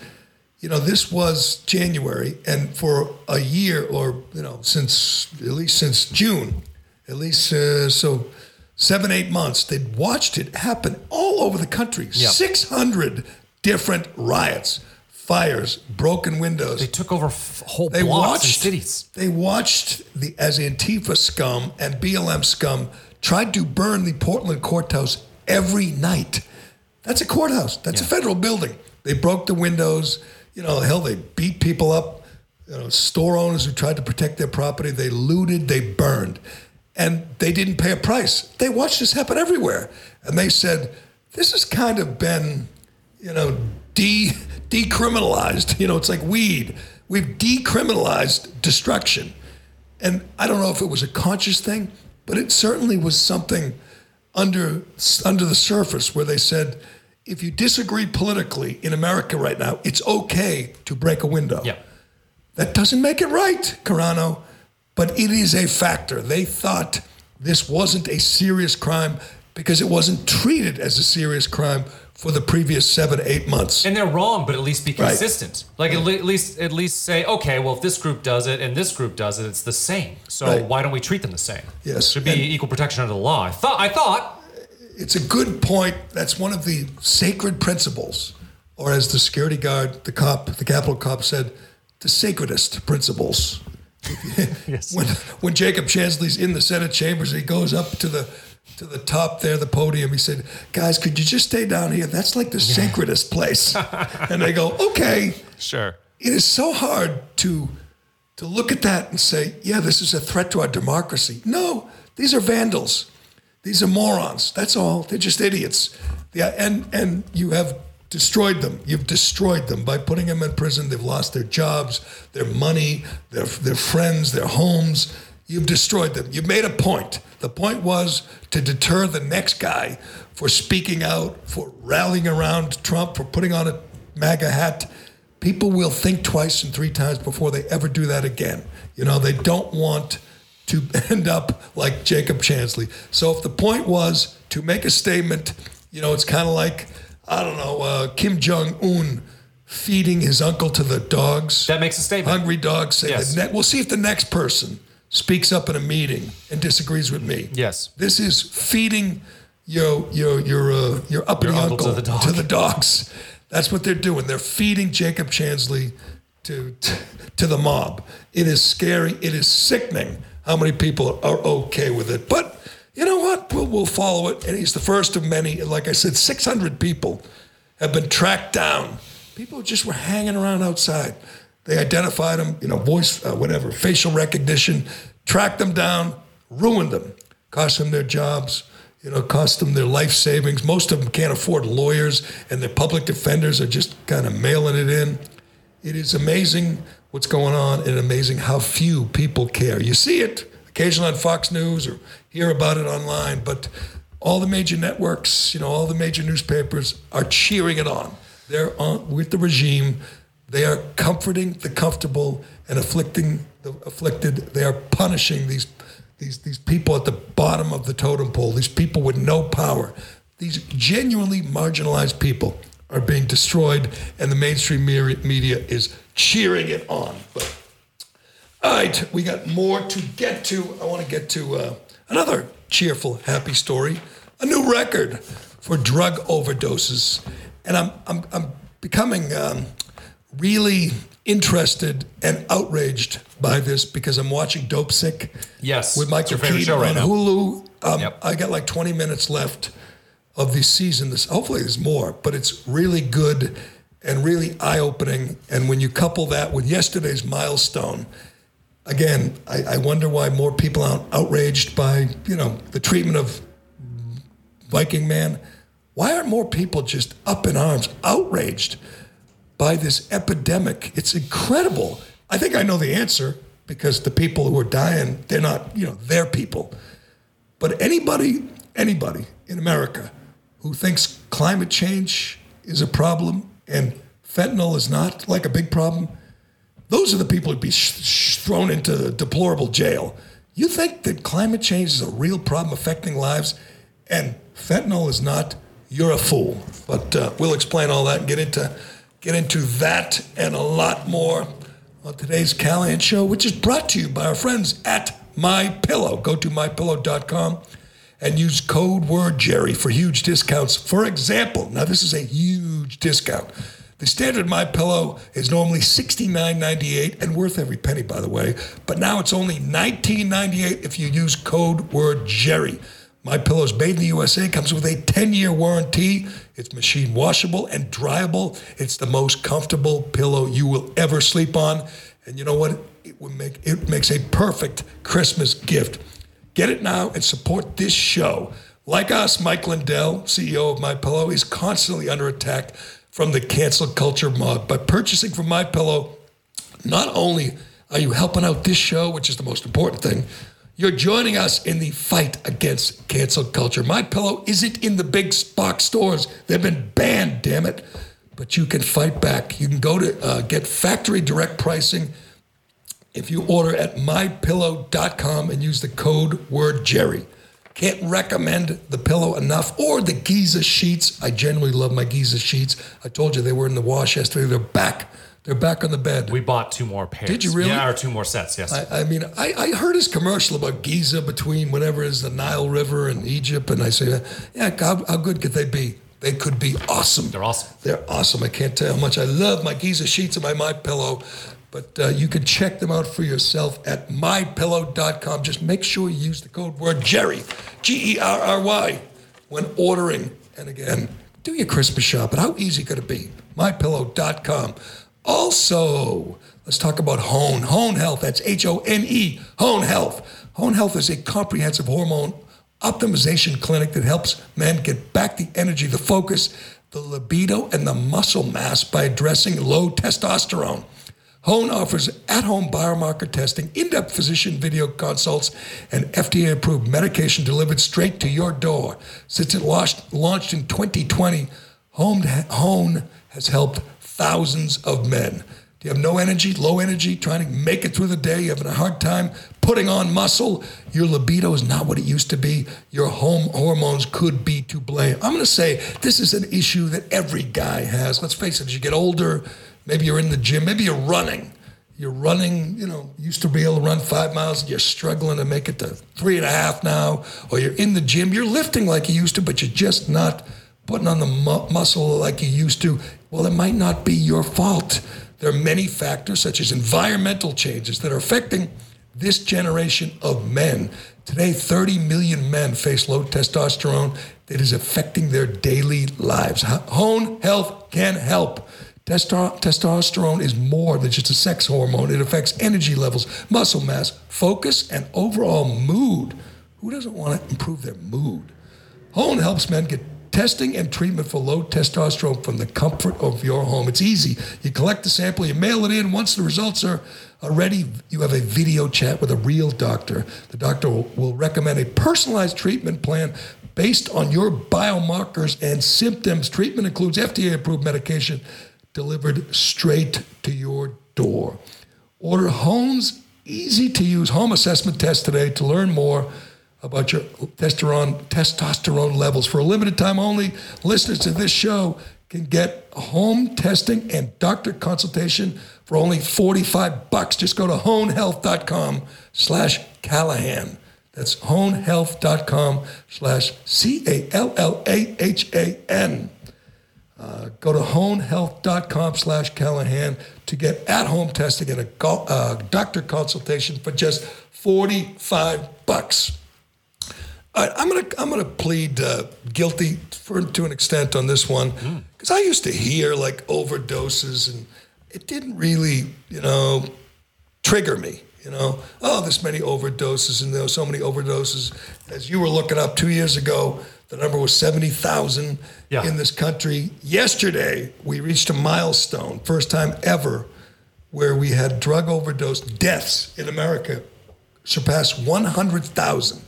S2: You know, this was January, and for a year, or you know, since at least since June, at least uh, so seven, eight months, they'd watched it happen all over the country. Six hundred different riots, fires, broken windows.
S3: They took over f- whole
S2: They
S3: blocks
S2: watched
S3: and cities.
S2: They watched the as Antifa scum and BLM scum tried to burn the Portland courthouse every night. That's a courthouse. That's a federal building. They broke the windows. You know, hell, they beat people up. You know, store owners who tried to protect their property. They looted. They burned, and they didn't pay a price. They watched this happen everywhere, and they said, "This has kind of been." you know, de decriminalized. You know, it's like weed. We've decriminalized destruction. And I don't know if it was a conscious thing, but it certainly was something under under the surface where they said, if you disagree politically in America right now, it's okay to break a window.
S3: Yeah.
S2: That doesn't make it right, Carano, but it is a factor. They thought this wasn't a serious crime because it wasn't treated as a serious crime for the previous seven, eight months.
S3: And they're wrong, but at least be
S2: Right.
S3: consistent. Like at, le- at least at least say, okay, well, if this group does it and this group does it, it's the same. So
S2: Right.
S3: why don't we treat them the same?
S2: Yes.
S3: should be
S2: And-
S3: equal protection under the law. I thought. I thought.
S2: It's a good point. That's one of the sacred principles, or as the security guard, the cop, the Capitol cop said, the sacredest principles.
S3: Yes.
S2: when when Jacob Chansley's in the Senate chambers, he goes up to the to the top there, the podium. He said, "Guys, could you just stay down here? That's like the sacredest place." and they go, "Okay."
S3: Sure.
S2: It is so hard to to look at that and say, "Yeah, this is a threat to our democracy." No, these are vandals. These are morons. That's all. They're just idiots. Yeah, and and you have destroyed them. You've destroyed them by putting them in prison. They've lost their jobs, their money, their their friends, their homes. You've destroyed them. You've made a point. The point was to deter the next guy for speaking out, for rallying around Trump, for putting on a MAGA hat. People will think twice and three times before they ever do that again. You know, they don't want to end up like Jacob Chansley. So if the point was to make a statement, you know, it's kind of like, I don't know, uh, Kim Jong Un feeding his uncle to the dogs.
S3: That makes a statement.
S2: Hungry dogs say
S3: Yes.
S2: we'll see if the next person speaks up in a meeting and disagrees with me.
S3: Yes.
S2: This is feeding your your your uh, your uppity
S3: uncle
S2: uncle,
S3: to the
S2: to the dogs. That's what they're doing. They're feeding Jacob Chansley to, to to the mob. It is scary. It is sickening how many people are okay with it. But you know what? We'll we'll follow it. And he's the first of many. Like I said, 600 people have been tracked down People just were hanging around outside. They identified them, you know, voice, uh, whatever, facial recognition, tracked them down, ruined them, cost them their jobs, you know, cost them their life savings. Most of them can't afford lawyers, and their public defenders are just kind of mailing it in. It is amazing what's going on and amazing how few people care. You see it occasionally on Fox News or hear about it online, but all the major networks, you know, all the major newspapers are cheering it on. They're on with the regime. They are comforting the comfortable and afflicting the afflicted. They are punishing these these these people at the bottom of the totem pole. These people with no power. These genuinely marginalized people are being destroyed, and the mainstream media is cheering it on. But all right, we got more to get to. I want to get to uh, another cheerful, happy story. A new record for drug overdoses, and I'm I'm, I'm becoming um, really interested and outraged by this because I'm watching Dopesick.
S3: Yes,
S2: with Michael Keaton
S3: right
S2: on
S3: now.
S2: Hulu. Um,
S3: Yep.
S2: I got like 20 minutes left of the season. This hopefully there's more, but it's really good and really eye-opening. And when you couple that with yesterday's milestone, again, I, I wonder why more people aren't outraged by you know the treatment of Viking Man. Why aren't more people just up in arms, outraged by this epidemic? It's incredible. I think I know the answer because the people who are dying, they're not, you know, their people. But anybody, anybody in America who thinks climate change is a problem and fentanyl is not like a big problem, those are the people who'd be sh- sh- thrown into deplorable jail. You think that climate change is a real problem affecting lives and fentanyl is not? You're a fool. But uh, we'll explain all that and get into get into that and a lot more on today's Callahan Show, which is brought to you by our friends at My Pillow. Go to mypillow.com and use code word Jerry for huge discounts. For example, now this is a huge discount. The standard My Pillow is normally $69.98 and worth every penny, by the way, but now it's only $19.98 if you use code word Jerry. My Pillow's made in the USA, comes with a 10-year warranty. It's machine washable and dryable. It's the most comfortable pillow you will ever sleep on. And you know what? It will make it makes a perfect Christmas gift. Get it now and support this show. Like us, Mike Lindell, CEO of My Pillow, is constantly under attack from the cancel culture mob. By purchasing from My Pillow, not only are you helping out this show, which is the most important thing, you're joining us in the fight against cancel culture. My Pillow isn't in the big box stores; they've been banned. Damn it! But you can fight back. You can go to uh, get factory direct pricing if you order at mypillow.com and use the code word Jerry. Can't recommend the pillow enough or the Giza sheets. I genuinely love my Giza sheets. I told you they were in the wash yesterday. They're back. They're back on the bed.
S3: We bought two more pairs.
S2: Did you really?
S3: Yeah, or two more sets. Yes.
S2: I, I mean, I, I heard his commercial about Giza between whatever is the Nile River and Egypt, and I say, yeah, how, how good could they be? They could be awesome.
S3: They're awesome.
S2: They're awesome. I can't tell you how much I love my Giza sheets and my My Pillow, but uh, you can check them out for yourself at mypillow.com. Just make sure you use the code word Jerry, G E R R Y, when ordering. And again, do your Christmas shopping. How easy could it be? mypillow.com. Also, let's talk about Hone. Hone Health, that's H O N E, Hone Health. Hone Health is a comprehensive hormone optimization clinic that helps men get back the energy, the focus, the libido, and the muscle mass by addressing low testosterone. Hone offers at home biomarker testing, in depth physician video consults, and FDA approved medication delivered straight to your door. Since it launched, in 2020, Hone, Hone has helped thousands of men. You have no energy, low energy, trying to make it through the day, you're having a hard time putting on muscle? Your libido is not what it used to be. Your home hormones could be to blame. I'm going to say this is an issue that every guy has. Let's face it, as you get older, maybe you're in the gym, maybe you're running. You're running, you know, used to be able to run five miles, and you're struggling to make it to three and a half now, or you're in the gym, you're lifting like you used to, but you're just not putting on the mu- muscle like you used to. Well, it might not be your fault. There are many factors, such as environmental changes, that are affecting this generation of men. Today, 30 million men face low testosterone that is affecting their daily lives. Hone Health can help. Testo- testosterone is more than just a sex hormone. It affects energy levels, muscle mass, focus, and overall mood. Who doesn't want to improve their mood? Hone helps men get testing and treatment for low testosterone from the comfort of your home. It's easy. You collect the sample, you mail it in. Once the results are, ready, you have a video chat with a real doctor. The doctor will, recommend a personalized treatment plan based on your biomarkers and symptoms. Treatment includes FDA approved medication delivered straight to your door. Order Hone's easy to use home assessment test today to learn more about your testosterone testosterone levels. For a limited time only, listeners to this show can get home testing and doctor consultation for only 45 bucks. Just go to honehealth.com slash Callahan. That's honehealth.com slash C-A-L-L-A-H-A-N. Uh, go to honehealth.com slash Callahan to get at-home testing and a uh, doctor consultation for just 45 bucks. All right, I'm gonna I'm gonna plead uh, guilty for to an extent on this one because I used to hear like overdoses and it didn't really you know trigger me. You know, oh, this many overdoses and there were so many overdoses. As you were looking up two years ago, the number was seventy thousand
S3: Yeah.
S2: in this country. Yesterday, we reached a milestone, first time ever, where we had drug overdose deaths in America surpass one hundred thousand.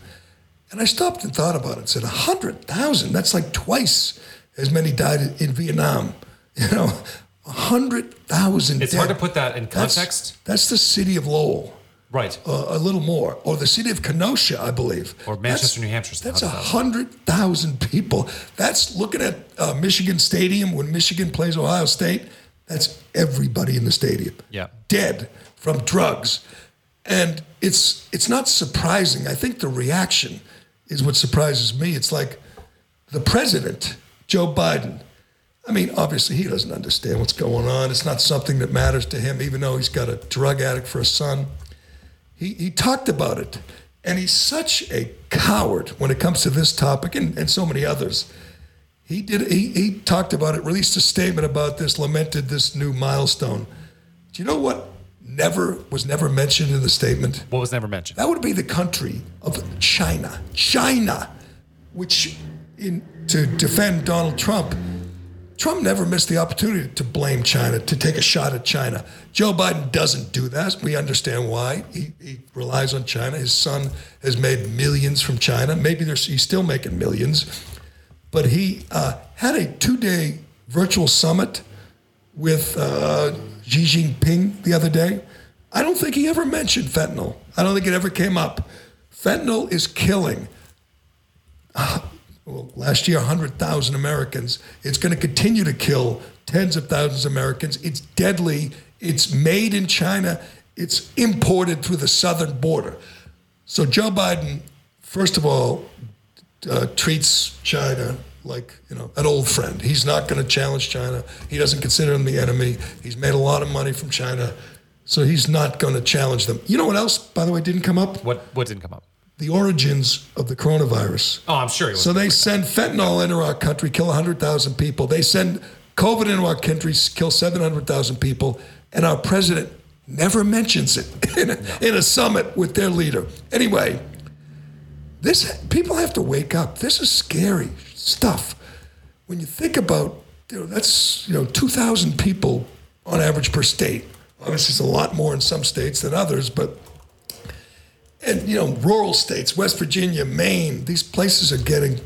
S2: And I stopped and thought about it and said, 100,000? That's like twice as many died in Vietnam. You know, 100,000
S3: It's hard to put that in context.
S2: That's, the city of Lowell,
S3: Right.
S2: uh, a little more, or the city of Kenosha, I believe.
S3: Or Manchester, New Hampshire.
S2: That's
S3: 100,000.
S2: 100,000 people. That's looking at uh, Michigan Stadium when Michigan plays Ohio State. That's everybody in the stadium
S3: Yeah.
S2: dead from drugs. And it's it's not surprising. I think the reaction is what surprises me. It's like the president, Joe Biden. I mean, obviously he doesn't understand what's going on. It's not something that matters to him, even though he's got a drug addict for a son. He he talked about it. And he's such a coward when it comes to this topic and, and so many others. He did he, he talked about it, released a statement about this, lamented this new milestone. Do you know what never was never mentioned in the statement?
S3: What was never mentioned?
S2: That would be the country of China. China, which in to defend Donald Trump, Trump never missed the opportunity to blame China, to take a shot at China. Joe Biden doesn't do that. We understand why. He, he relies on China. His son has made millions from China. Maybe there's, he's still making millions. But he uh, had a two day virtual summit with uh, Xi Jinping the other day. I don't think he ever mentioned fentanyl. I don't think it ever came up. Fentanyl is killing. uh, well, last year, 100,000 Americans. It's going to continue to kill tens of thousands of Americans. It's deadly. It's made in China. It's imported through the southern border. So Joe Biden, first of all, uh, treats China like you know an old friend. He's not going to challenge China. He doesn't consider them the enemy. He's made a lot of money from China, so he's not going to challenge them. You know what else, by the way, didn't come up?
S3: What what didn't come up?
S2: The origins of the coronavirus.
S3: Oh, I'm sure he.
S2: So they send fentanyl into our country, kill 100,000 people. They send COVID into our country, kill 700,000 people, and our president never mentions it in a, in a summit with their leader. Anyway, this people have to wake up. This is scary stuff. When you think about, you know, that's you know 2,000 people on average per state. Obviously, it's a lot more in some states than others, but and you know rural states west virginia maine these places are getting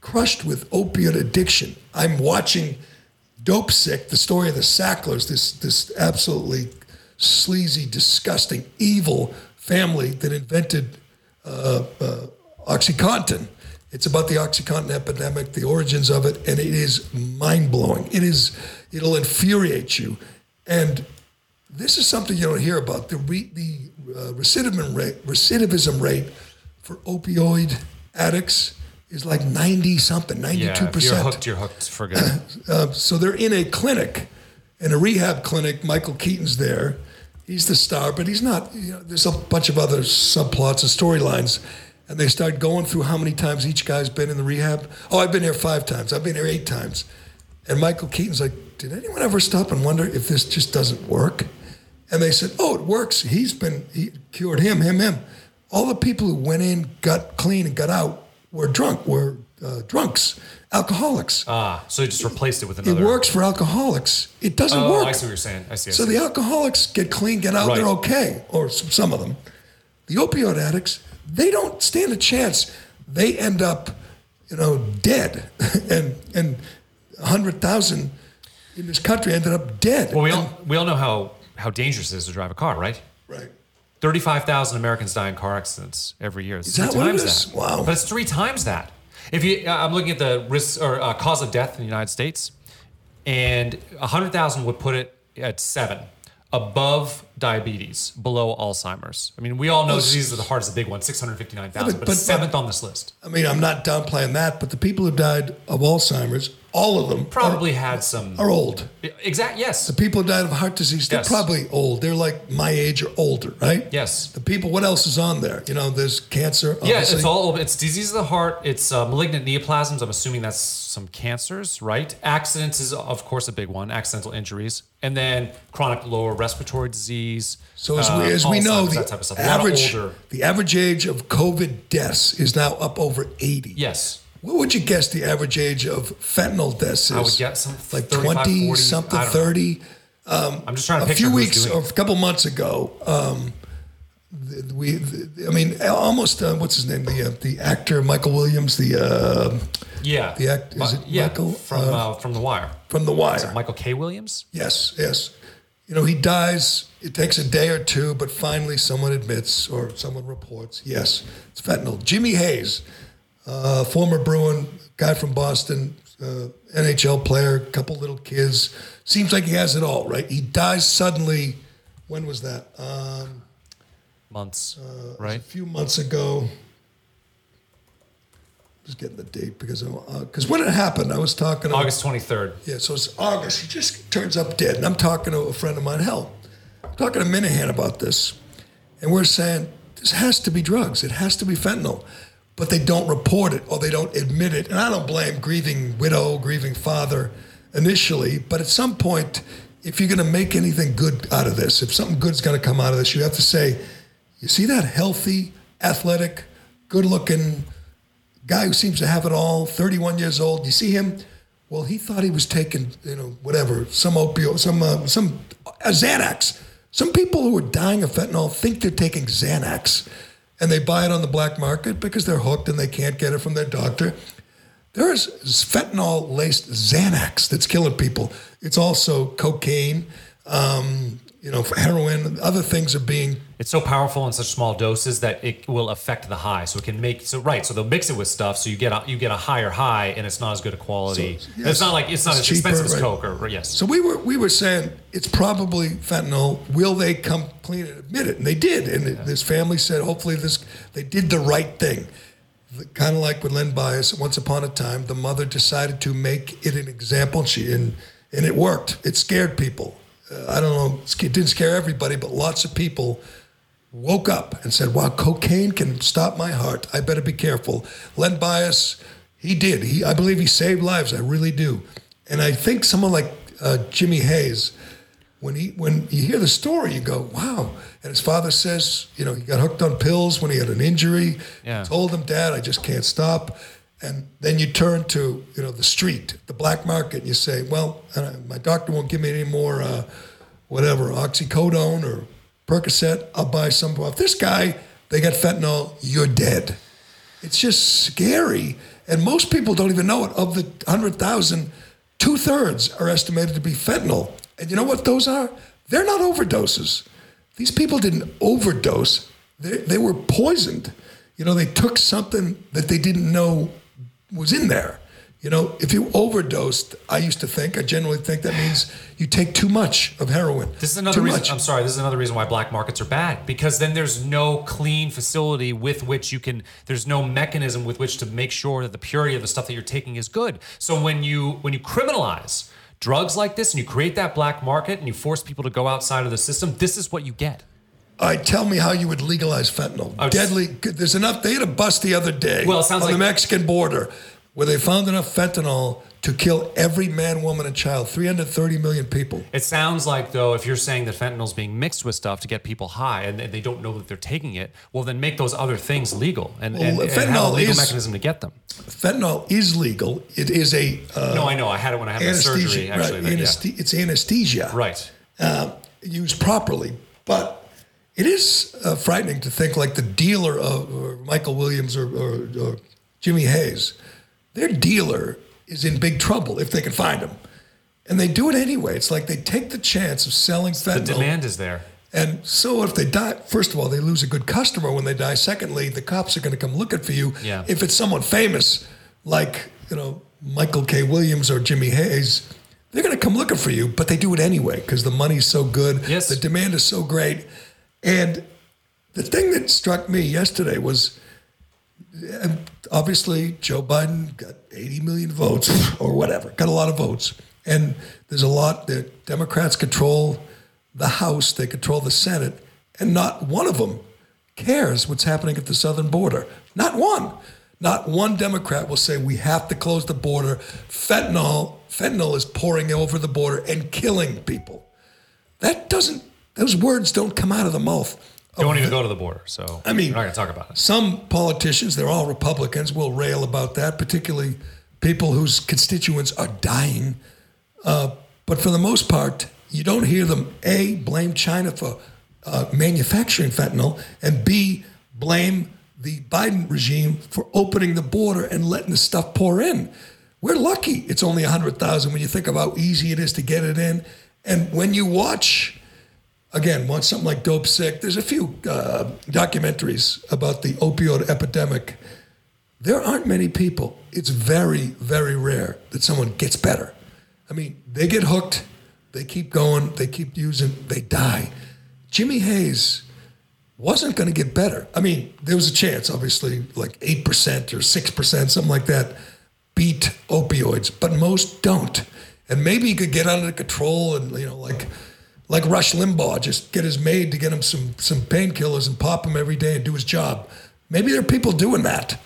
S2: crushed with opiate addiction i'm watching dope sick the story of the sacklers this this absolutely sleazy disgusting evil family that invented uh, uh, oxycontin it's about the oxycontin epidemic the origins of it and it is mind-blowing it is it'll infuriate you and this is something you don't hear about. The re, the uh, recidivism rate recidivism rate for opioid addicts is like ninety something, ninety
S3: yeah,
S2: two
S3: if you're hooked, you're hooked for good.
S2: Uh, so they're in a clinic, in a rehab clinic. Michael Keaton's there. He's the star, but he's not. You know, there's a bunch of other subplots and storylines. And they start going through how many times each guy's been in the rehab. Oh, I've been here five times. I've been here eight times. And Michael Keaton's like, did anyone ever stop and wonder if this just doesn't work? And they said, oh, it works. He's been, he cured him, him, him. All the people who went in, got clean, and got out were drunk, were uh, drunks, alcoholics.
S3: Ah, so you just replaced it with another.
S2: it works for alcoholics. It doesn't
S3: Oh,
S2: work.
S3: I see what you're saying. I see. I
S2: So
S3: see.
S2: the alcoholics get clean, get out,
S3: Right.
S2: they're okay, or some, some of them. The opioid addicts, they don't stand a chance. They end up, you know, dead, and and hundred thousand in this country ended up dead.
S3: well, we
S2: And-
S3: all we all know how how dangerous it is to drive a car, right?
S2: right.
S3: Thirty-five thousand Americans die in car accidents every year. It's
S2: Is
S3: three
S2: that what it
S3: times
S2: is?
S3: that.
S2: Wow.
S3: But it's three times that. If you, uh, I'm looking at the risk or uh, cause of death in the United States, and hundred thousand would put it at seven, above diabetes, below Alzheimer's. I mean, we all know
S2: Well,
S3: diseases of the heart is a big one, six hundred fifty-nine thousand,
S2: but-
S3: but,
S2: but-
S3: seventh on this list.
S2: I mean, I'm not downplaying that, but the people who died of Alzheimer's, all of them
S3: Probably had some.
S2: are, are old.
S3: Exact. Yes.
S2: The people who died of heart disease, they're
S3: Yes.
S2: probably old. They're like my age or older, right?
S3: Yes.
S2: The people, what else is on there? You know, there's cancer.
S3: Yeah, it's all it's disease of the heart. It's uh, malignant neoplasms. I'm assuming that's some cancers, right? Accidents is of course a big one. Accidental injuries, and then chronic lower respiratory disease.
S2: So as
S3: uh,
S2: we, as we know, the
S3: that type of stuff. A lot of
S2: average the average age of COVID deaths is now up over 80.
S3: Yes,
S2: What would you guess the average age of fentanyl deaths is?
S3: I would guess some
S2: like 20
S3: 40,
S2: something,
S3: I don't
S2: 30.
S3: I'm just trying to
S2: A
S3: picture
S2: few weeks or a couple months ago, um, we, I mean, almost uh, what's his name? The uh, the actor Michael Williams, the uh,
S3: Yeah,
S2: the act- is it
S3: yeah
S2: Michael,
S3: from
S2: uh,
S3: uh, from The Wire?
S2: from The
S3: Is
S2: Wire.
S3: it Michael K. Williams?
S2: Yes, yes. You know, he dies. It takes a day or two, but finally someone admits or someone reports, yes, it's fentanyl. Jimmy Hayes, uh, former Bruin, guy from Boston, uh, NHL player, couple little kids. Seems like he has it all, right? He dies suddenly. When was that? Um,
S3: Months,
S2: a
S3: right?
S2: A few months ago. Just getting the date because because when it happened, I was talking to
S3: August 23rd.
S2: yeah, so it's August. He just turns up dead. And I'm talking to a friend of mine, hell, I'm talking to Minahan about this. And we're saying, this has to be drugs. It has to be fentanyl. But they don't report it or they don't admit it. And I don't blame grieving widow, grieving father initially. But at some point, if you're going to make anything good out of this, if something good's going to come out of this, you have to say, you see that healthy, athletic, good looking, guy who seems to have it all, 31 years old. You see him? Well, he thought he was taking, you know, whatever, some opioid, some, uh, some uh, Xanax. Some people who are dying of fentanyl think they're taking Xanax and they buy it on the black market because they're hooked and they can't get it from their doctor. There is fentanyl laced Xanax that's killing people. It's also cocaine, um, you know, heroin, other things are being
S3: It's so powerful in such small doses that it will affect the high. So it can make so right. So they'll mix it with stuff, so you get a you get a higher high, and it's not as good a quality.
S2: So, yes,
S3: it's not like it's not
S2: it's
S3: as expensive
S2: cheaper,
S3: as. Coke or, or yes.
S2: So we were we were saying it's probably fentanyl. Will they come clean and admit it? And they did. And this family said, hopefully this they did the right thing. Kind of like with Len Bias. Once upon a time, the mother decided to make it an example, and she and and it worked. It scared people. Uh, I don't know. It didn't scare everybody, but lots of people woke up and said, "Wow, cocaine can stop my heart. I better be careful." Len Bias, he did. He, I believe, he saved lives. I really do. And I think someone like uh, Jimmy Hayes, when he when you hear the story, you go, "Wow!" And his father says, you know, he got hooked on pills when he had an injury.
S3: Yeah.
S2: Told him, "Dad, I just can't stop." And then you turn to you know the street, the black market, and you say, "Well, uh, my doctor won't give me any more, uh, whatever, oxycodone or Percocet. I'll buy some." If this guy, they got fentanyl, you're dead. It's just scary, and most people don't even know it. Of the hundred thousand, two thirds are estimated to be fentanyl. And you know what those are? They're not overdoses. These people didn't overdose. They, they were poisoned. You know, they took something that they didn't know was in there. You know, if you overdosed, I used to think, I generally think that means you take too much of heroin.
S3: This is another
S2: too
S3: reason.
S2: much.
S3: I'm sorry. This is another reason why black markets are bad because then there's no clean facility with which you can. There's no mechanism with which to make sure that the purity of the stuff that you're taking is good. So when you when you criminalize drugs like this and you create that black market and you force people to go outside of the system, this is what you get.
S2: All right, tell me how you would legalize fentanyl. Deadly. There's enough. They had a bust the other day
S3: Well, it sounds
S2: on the Mexican border where they found enough fentanyl to kill every man, woman, and child. 330 million people.
S3: It sounds like though, if you're saying that fentanyl's being mixed with stuff to get people high, and they don't know that they're taking it, well, then make those other things legal and, and,
S2: Well,
S3: and have a legal
S2: is-
S3: mechanism to get them.
S2: Fentanyl is legal. It is a uh,
S3: no, I know. I had it when I had surgery. Actually,
S2: right,
S3: but yeah.
S2: It's anesthesia.
S3: right.
S2: uh, used properly. But it is uh, frightening to think like the dealer of or Michael Williams or, or, or Jimmy Hayes, their dealer is in big trouble if they can find him. And they do it anyway. It's like they take the chance of selling
S3: The
S2: fentanyl.
S3: demand is there.
S2: And so if they die, first of all, they lose a good customer when they die. Secondly, the cops are going to come looking for you.
S3: Yeah.
S2: If it's someone famous, like, you know, Michael K. Williams or Jimmy Hayes, they're going to come looking for you, but they do it anyway because the money's so good.
S3: Yes.
S2: The demand is so great. And the thing that struck me yesterday was obviously Joe Biden got 80 million votes or whatever, got a lot of votes. And there's a lot that Democrats control the House, they control the Senate, and not one of them cares what's happening at the southern border. Not one. Not one Democrat will say we have to close the border. Fentanyl, fentanyl is pouring over the border and killing people. That doesn't those words don't come out of the mouth. Of
S3: Don't even go to the border. So
S2: I mean,
S3: we're not going to talk about it.
S2: some politicians, they're all Republicans, will rail about that, particularly people whose constituents are dying. Uh, but for the most part, you don't hear them A, blame China for uh, manufacturing fentanyl, and B, blame the Biden regime for opening the border and letting the stuff pour in. We're lucky it's only 100,000 when you think of how easy it is to get it in. And when you watch again, watch something like Dopesick. There's a few uh, documentaries about the opioid epidemic. There aren't many people. It's very, very rare that someone gets better. I mean, they get hooked, they keep going, they keep using, they die. Jimmy Hayes wasn't going to get better. I mean, there was a chance, obviously, like 8% or 6%, something like that, beat opioids, but most don't. And maybe he could get under control and, you know, like, like Rush Limbaugh, just get his maid to get him some, some painkillers and pop him every day and do his job. Maybe there are people doing that.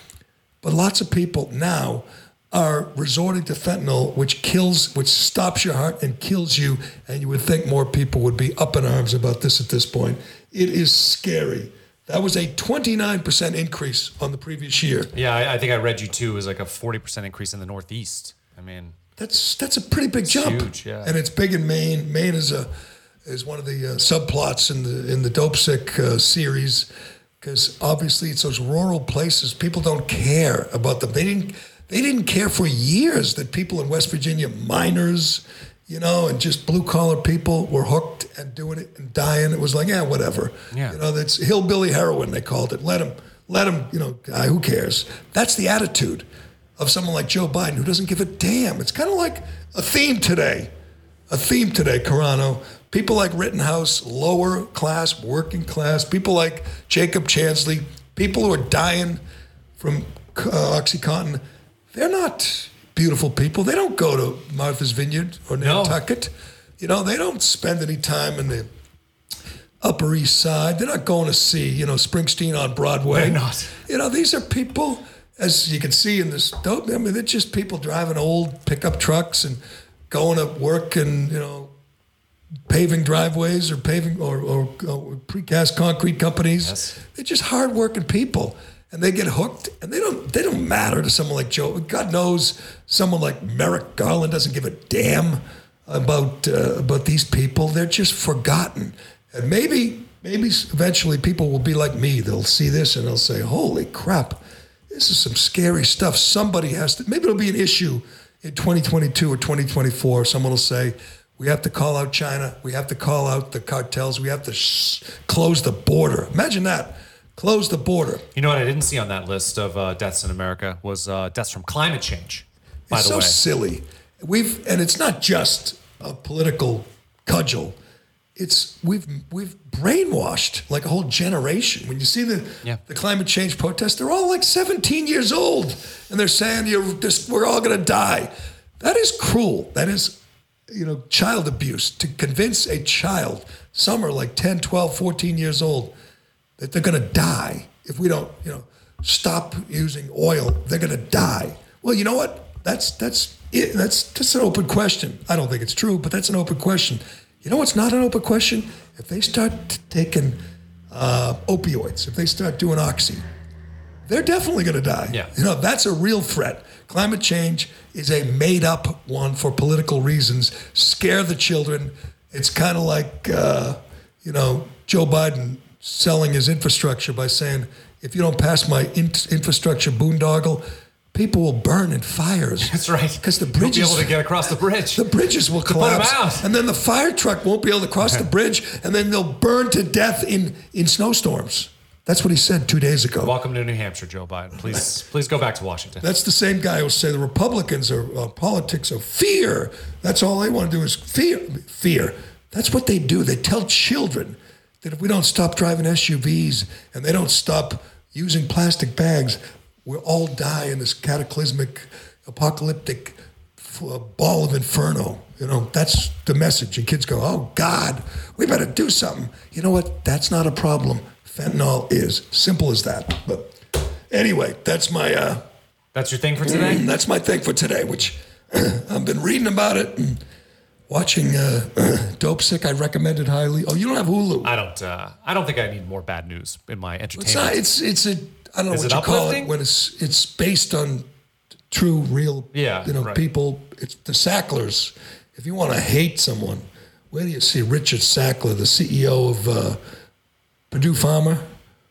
S2: But lots of people now are resorting to fentanyl, which kills, which stops your heart and kills you. And you would think more people would be up in arms about this at this point. It is scary. That was a 29% increase on the previous year.
S3: Yeah, I, I think I read you too. It was like a 40% increase in the Northeast. I mean,
S2: That's that's a pretty big jump.
S3: huge, yeah.
S2: And it's big in Maine. Maine is a is one of the uh, subplots in the in the Dopesick uh, series because obviously it's those rural places. People don't care about them. They didn't they didn't care for years that people in West Virginia, miners, you know, and just blue collar people were hooked and doing it and dying. It was like, yeah, whatever.
S3: Yeah.
S2: You know, that's hillbilly heroin. They called it. Let him, let him. You know, guy, who cares? That's the attitude of someone like Joe Biden who doesn't give a damn. It's kind of like a theme today. A theme today, Carano. People like Rittenhouse, lower class, working class, people like Jacob Chansley, people who are dying from uh, Oxycontin, they're not beautiful people. They don't go to Martha's Vineyard or
S3: No.
S2: Nantucket. You know, they don't spend any time in the Upper East Side. They're not going to see, you know, Springsteen on Broadway.
S3: They're not.
S2: You know, these are people, as you can see in this dope. I mean, they're just people driving old pickup trucks and going to work and you know, paving driveways or paving or, or, or precast concrete companies.
S3: Yes.
S2: They're just hardworking people, and they get hooked, and they don't they don't matter to someone like Joe. God knows someone like Merrick Garland doesn't give a damn about uh, about these people. They're just forgotten, and maybe maybe eventually people will be like me. They'll see this and they'll say, "Holy crap, this is some scary stuff." Somebody has to. Maybe it'll be an issue in 2022 or 2024. Someone will say. We have to call out China. We have to call out the cartels. We have to sh- close the border. Imagine that. Close the border.
S3: you know what I didn't see on that list of uh, deaths in America was uh, deaths from climate change. By
S2: it's
S3: the
S2: so
S3: way,
S2: silly. We've and it's not just a political cudgel. It's we've we've brainwashed like a whole generation. When you see the
S3: Yeah.
S2: the climate change protests, they're all like 17 years old, and they're saying you're just we're all gonna die. That is cruel. That is you know child abuse to convince a child some are like 10 12 14 years old that they're going to die if we don't, you know, stop using oil. They're going to die. Well, you know what? That's that's it, that's just an open question. I don't think it's true, but that's an open question. You know what's not an open question? If they start taking uh, opioids, if they start doing oxy, they're definitely going to die.
S3: Yeah.
S2: You know, that's a real threat. Climate change is a made up one for political reasons. Scare the children. It's kind of like, uh, you know, Joe Biden selling his infrastructure by saying, if you don't pass my in- infrastructure boondoggle, people will burn in fires.
S3: That's right.
S2: Because the
S3: You won't
S2: bridges
S3: be able to get across the bridge.
S2: the bridges will
S3: To put 'em
S2: collapse, and then the fire truck won't be able to cross the bridge, and then they'll burn to death in in snowstorms. That's what he said two days ago.
S3: Welcome to New Hampshire, Joe Biden. Please, please go back to Washington.
S2: That's the same guy who say the Republicans are uh, politics of fear. That's all they want to do is fear. Fear. That's what they do. They tell children that if we don't stop driving SUVs and they don't stop using plastic bags, we'll all die in this cataclysmic, apocalyptic uh, ball of inferno. You know, that's the message. And kids go, oh, God, we better do something. You know what? That's not a problem. Fentanyl is. Simple as that. But anyway, that's my. Uh,
S3: That's your thing for today.
S2: that's my thing for today, which I've been reading about it and watching uh, Dopesick. I recommend it highly. Oh, you don't have Hulu?
S3: I don't. Uh, I don't think I need more bad news in my entertainment.
S2: It's not. It's it's a. I don't know
S3: Is
S2: what you call it when it's it's based on true, real.
S3: Yeah,
S2: You know,
S3: right.
S2: people. It's the Sacklers. If you want to hate someone, where do you see Richard Sackler, the CEO of uh, Purdue Pharma,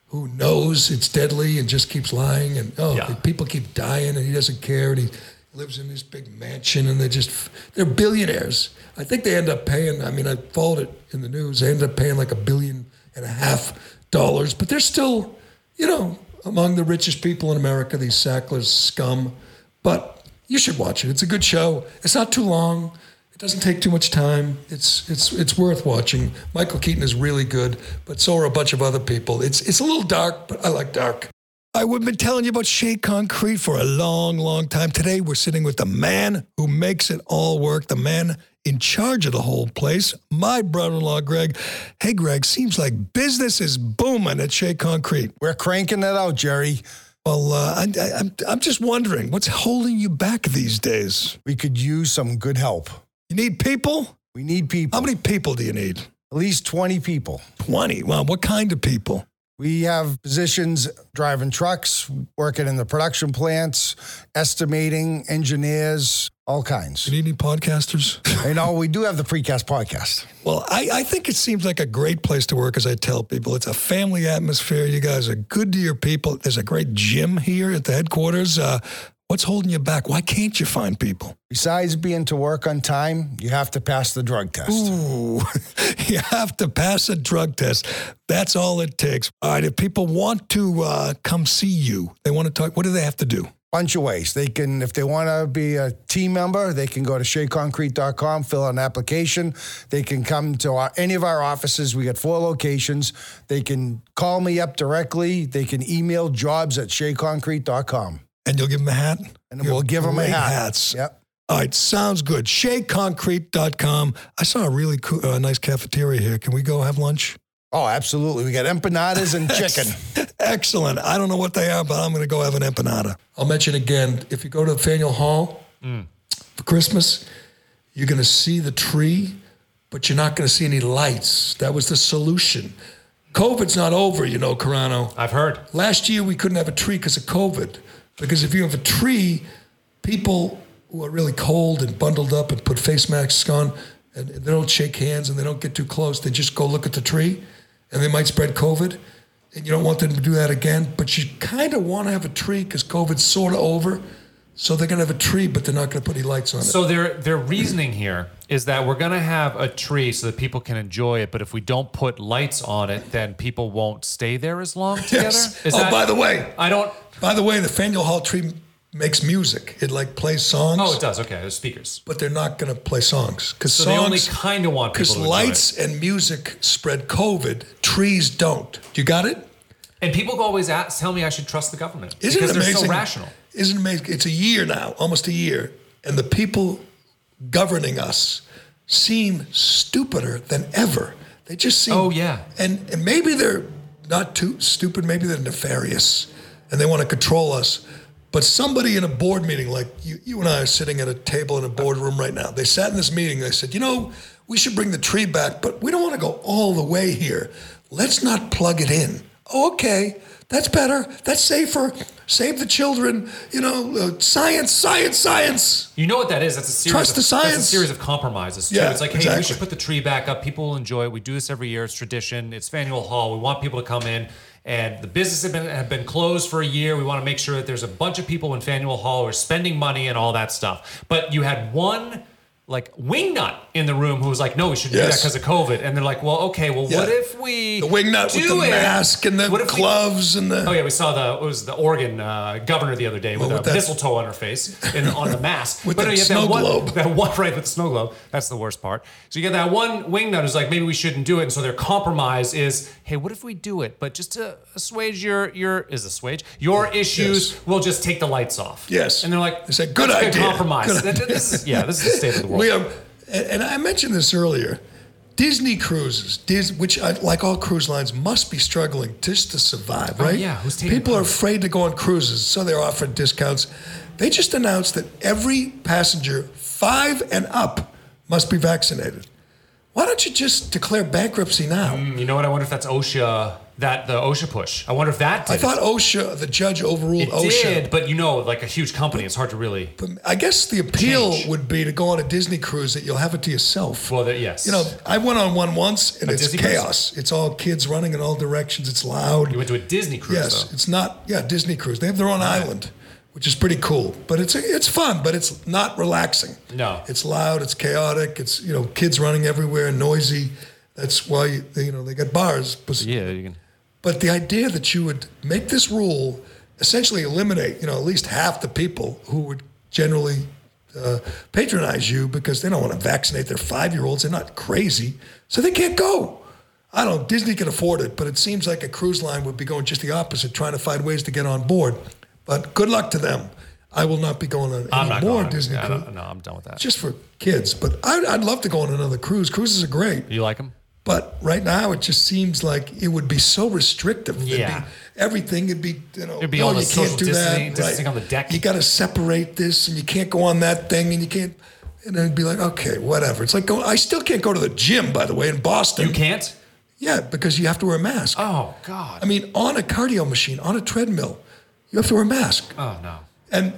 S2: who knows it's deadly and just keeps lying, and oh,
S3: Yeah.
S2: people keep dying, and he doesn't care, and he lives in this big mansion, and they're just they're billionaires. I think they end up paying. I mean, I followed it in the news. They end up paying like a billion and a half dollars, but they're still, you know, among the richest people in America. These Sacklers scum, but you should watch it. It's a good show. It's not too long. It doesn't take too much time. It's it's it's worth watching. Michael Keaton is really good, but so are a bunch of other people. It's it's a little dark, but I like dark. I would've been telling you about Shea Concrete for a long, long time. Today we're sitting with the man who makes it all work, the man in charge of the whole place, my brother-in-law Greg. Hey Greg, seems like business is booming at Shea Concrete.
S4: We're cranking it out, Jerry.
S2: Well, uh, I, I, I'm I'm just wondering what's holding you back these days.
S4: We could use some good help.
S2: You need people.
S4: We need people.
S2: How many people do you need?
S4: At least 20 people.
S2: 20. Well, what kind of people?
S4: We have positions driving trucks, working in the production plants, estimating, engineers, all kinds.
S2: You need any podcasters?
S4: You know, we do have the precast podcast.
S2: Well, I, I think it seems like a great place to work, as I tell people. It's a family atmosphere. You guys are good to your people. There's a great gym here at the headquarters. Uh, what's holding you back? Why can't you find people?
S4: Besides being to work on time, you have to pass the drug test.
S2: Ooh, you have to pass a drug test. That's all it takes. All right, if people want to uh, come see you, they want to talk, what do they have to do?
S4: bunch of ways. They can, if they want to be a team member, they can go to sheaconcrete.com, fill out an application. They can come to our, any of our offices. We got four locations. They can call me up directly. They can email jobs at sheaconcrete.com.
S2: And you'll give them a hat?
S4: And
S2: You
S4: we'll give them a hat.
S2: Hats.
S4: Yep.
S2: All right, sounds good. SheaConcrete.com. I saw a really cool, uh, nice cafeteria here. Can we go have lunch?
S4: Oh, absolutely. We got empanadas and chicken.
S2: Excellent. I don't know what they are, but I'm going to go have an empanada. I'll mention again if you go to Faneuil Hall for Christmas, you're going to see the tree, but you're not going to see any lights. That was the solution. COVID's not over, you know, Carano.
S3: I've heard.
S2: Last year, we couldn't have a tree because of COVID. Because if you have a tree, people who are really cold and bundled up and put face masks on, and they don't shake hands and they don't get too close, they just go look at the tree and they might spread COVID. And you don't want them to do that again, but you kind of want to have a tree because COVID's sort of over. So they're going to have a tree, but they're not going to put any lights on it.
S3: So their their reasoning here is that we're gonna have a tree so that people can enjoy it, but if we don't put lights on it, then people won't stay there as long together.
S2: Yes.
S3: Is
S2: oh,
S3: that-
S2: by the way,
S3: I don't.
S2: by the way, the Faneuil Hall tree makes music. It like plays songs.
S3: Oh, it does. Okay, there's speakers.
S2: but they're not going to play songs because
S3: So
S2: songs
S3: they only kind of want people
S2: because
S3: to
S2: lights and music spread COVID. Trees don't. You got it?
S3: it. And people always ask, tell me I should trust the government
S2: Isn't
S3: because
S2: it amazing?
S3: they're so rational.
S2: Isn't it amazing? It's a year now, almost a year, and the people governing us seem stupider than ever. They just seem.
S3: Oh, yeah.
S2: And, and maybe they're not too stupid. Maybe they're nefarious, and they want to control us. But somebody in a board meeting, like you, you and I are sitting at a table in a boardroom right now, they sat in this meeting. They said, you know, we should bring the tree back, but we don't want to go all the way here. Let's not plug it in. Oh, okay, that's better. That's safer. Save the children. You know, uh, science, science, science.
S3: You know what that is? That's a series.
S2: Trust
S3: of,
S2: the science.
S3: That's a series of compromises too.
S2: Yeah,
S3: it's like, hey, we should put the tree back up. People will enjoy it. We do this every year. It's tradition. It's Faneuil Hall. We want people to come in. And the businesses have been have been closed for a year. We want to make sure that there's a bunch of people in Faneuil Hall who are spending money and all that stuff. But you had one like wingnut in the room who was like, "No, we shouldn't do that because of COVID." And they're like, "Well, okay. Well,
S2: Yeah.
S3: what if we
S2: The wingnut with the
S3: it?
S2: mask and the
S3: if we-
S2: gloves and the.
S3: Oh yeah, we saw the it was the Oregon uh, governor the other day with
S2: Well,
S3: a
S2: with that-
S3: mistletoe on her face and on the mask.
S2: With
S3: but
S2: the
S3: no,
S2: snow
S3: that one,
S2: globe.
S3: That one right with the snow globe. That's the worst part. So you get that one wingnut who's like, maybe we shouldn't do it. And so their compromise is, hey, what if we do it? But just to assuage your your is assuage your issues,
S2: Yes.
S3: we'll just take the lights off.
S2: Yes.
S3: And they're like,
S2: They say, "Good
S3: "That's a
S2: idea.
S3: compromise.
S2: Good
S3: That- this is, yeah, this is the state of the world.
S2: We have, and I mentioned this earlier. Disney cruises, Dis, which I, like all cruise lines, must be struggling just to survive, oh, right?
S3: Oh, yeah, who's taking
S2: People are afraid to go on cruises, so they're offering discounts. They just announced that every passenger five and up must be vaccinated. Why don't you just declare bankruptcy now?
S3: Mm, you know what? I wonder if that's OSHA. That the OSHA push. I wonder if that. Did
S2: I thought OSHA, the judge overruled
S3: it
S2: OSHA.
S3: did, but you know, like a huge company, it's hard to really.
S2: But I guess the appeal
S3: Change.
S2: would be to go on a Disney cruise that you'll have it to yourself.
S3: Well, that, yes.
S2: You know, I went on one once and
S3: A
S2: it's
S3: Disney cruise?
S2: chaos. It's all kids running in all directions. It's loud.
S3: You went to a Disney cruise,
S2: yes,
S3: though.
S2: it's not. Yeah, Disney cruise. They have their own ah. island, which is pretty cool. But it's it's fun, but it's not relaxing.
S3: No.
S2: it's loud. It's chaotic. It's you know kids running everywhere, noisy. That's why you, you know they got bars.
S3: Yeah, you can.
S2: But the idea that you would make this rule essentially eliminate you know at least half the people who would generally uh, patronize you because they don't want to vaccinate their five year olds. They're not crazy, so they can't go. I don't know. Disney can afford it, but it seems like a cruise line would be going just the opposite, trying to find ways to get on board. But good luck to them. I will not be going on
S3: I'm
S2: any more
S3: going.
S2: Disney
S3: I
S2: cruise.
S3: no, I'm done with that.
S2: Just for kids, but I'd, I'd love to go on another cruise. Cruises are great.
S3: you like them?
S2: But right now, it just seems like it would be so restrictive. It'd
S3: Yeah.
S2: be, everything would be, you know,
S3: It'd be
S2: no,
S3: all the
S2: you can't do that.
S3: distancing on the deck.
S2: You got to separate this, and you can't go on that thing, and you can't. And then it'd be like, okay, whatever. It's like, go, I still can't go to the gym, by the way, in Boston.
S3: You can't?
S2: Yeah, because you have to wear a mask.
S3: Oh, God.
S2: I mean, on a cardio machine, on a treadmill, you have to wear a mask.
S3: oh, no.
S2: And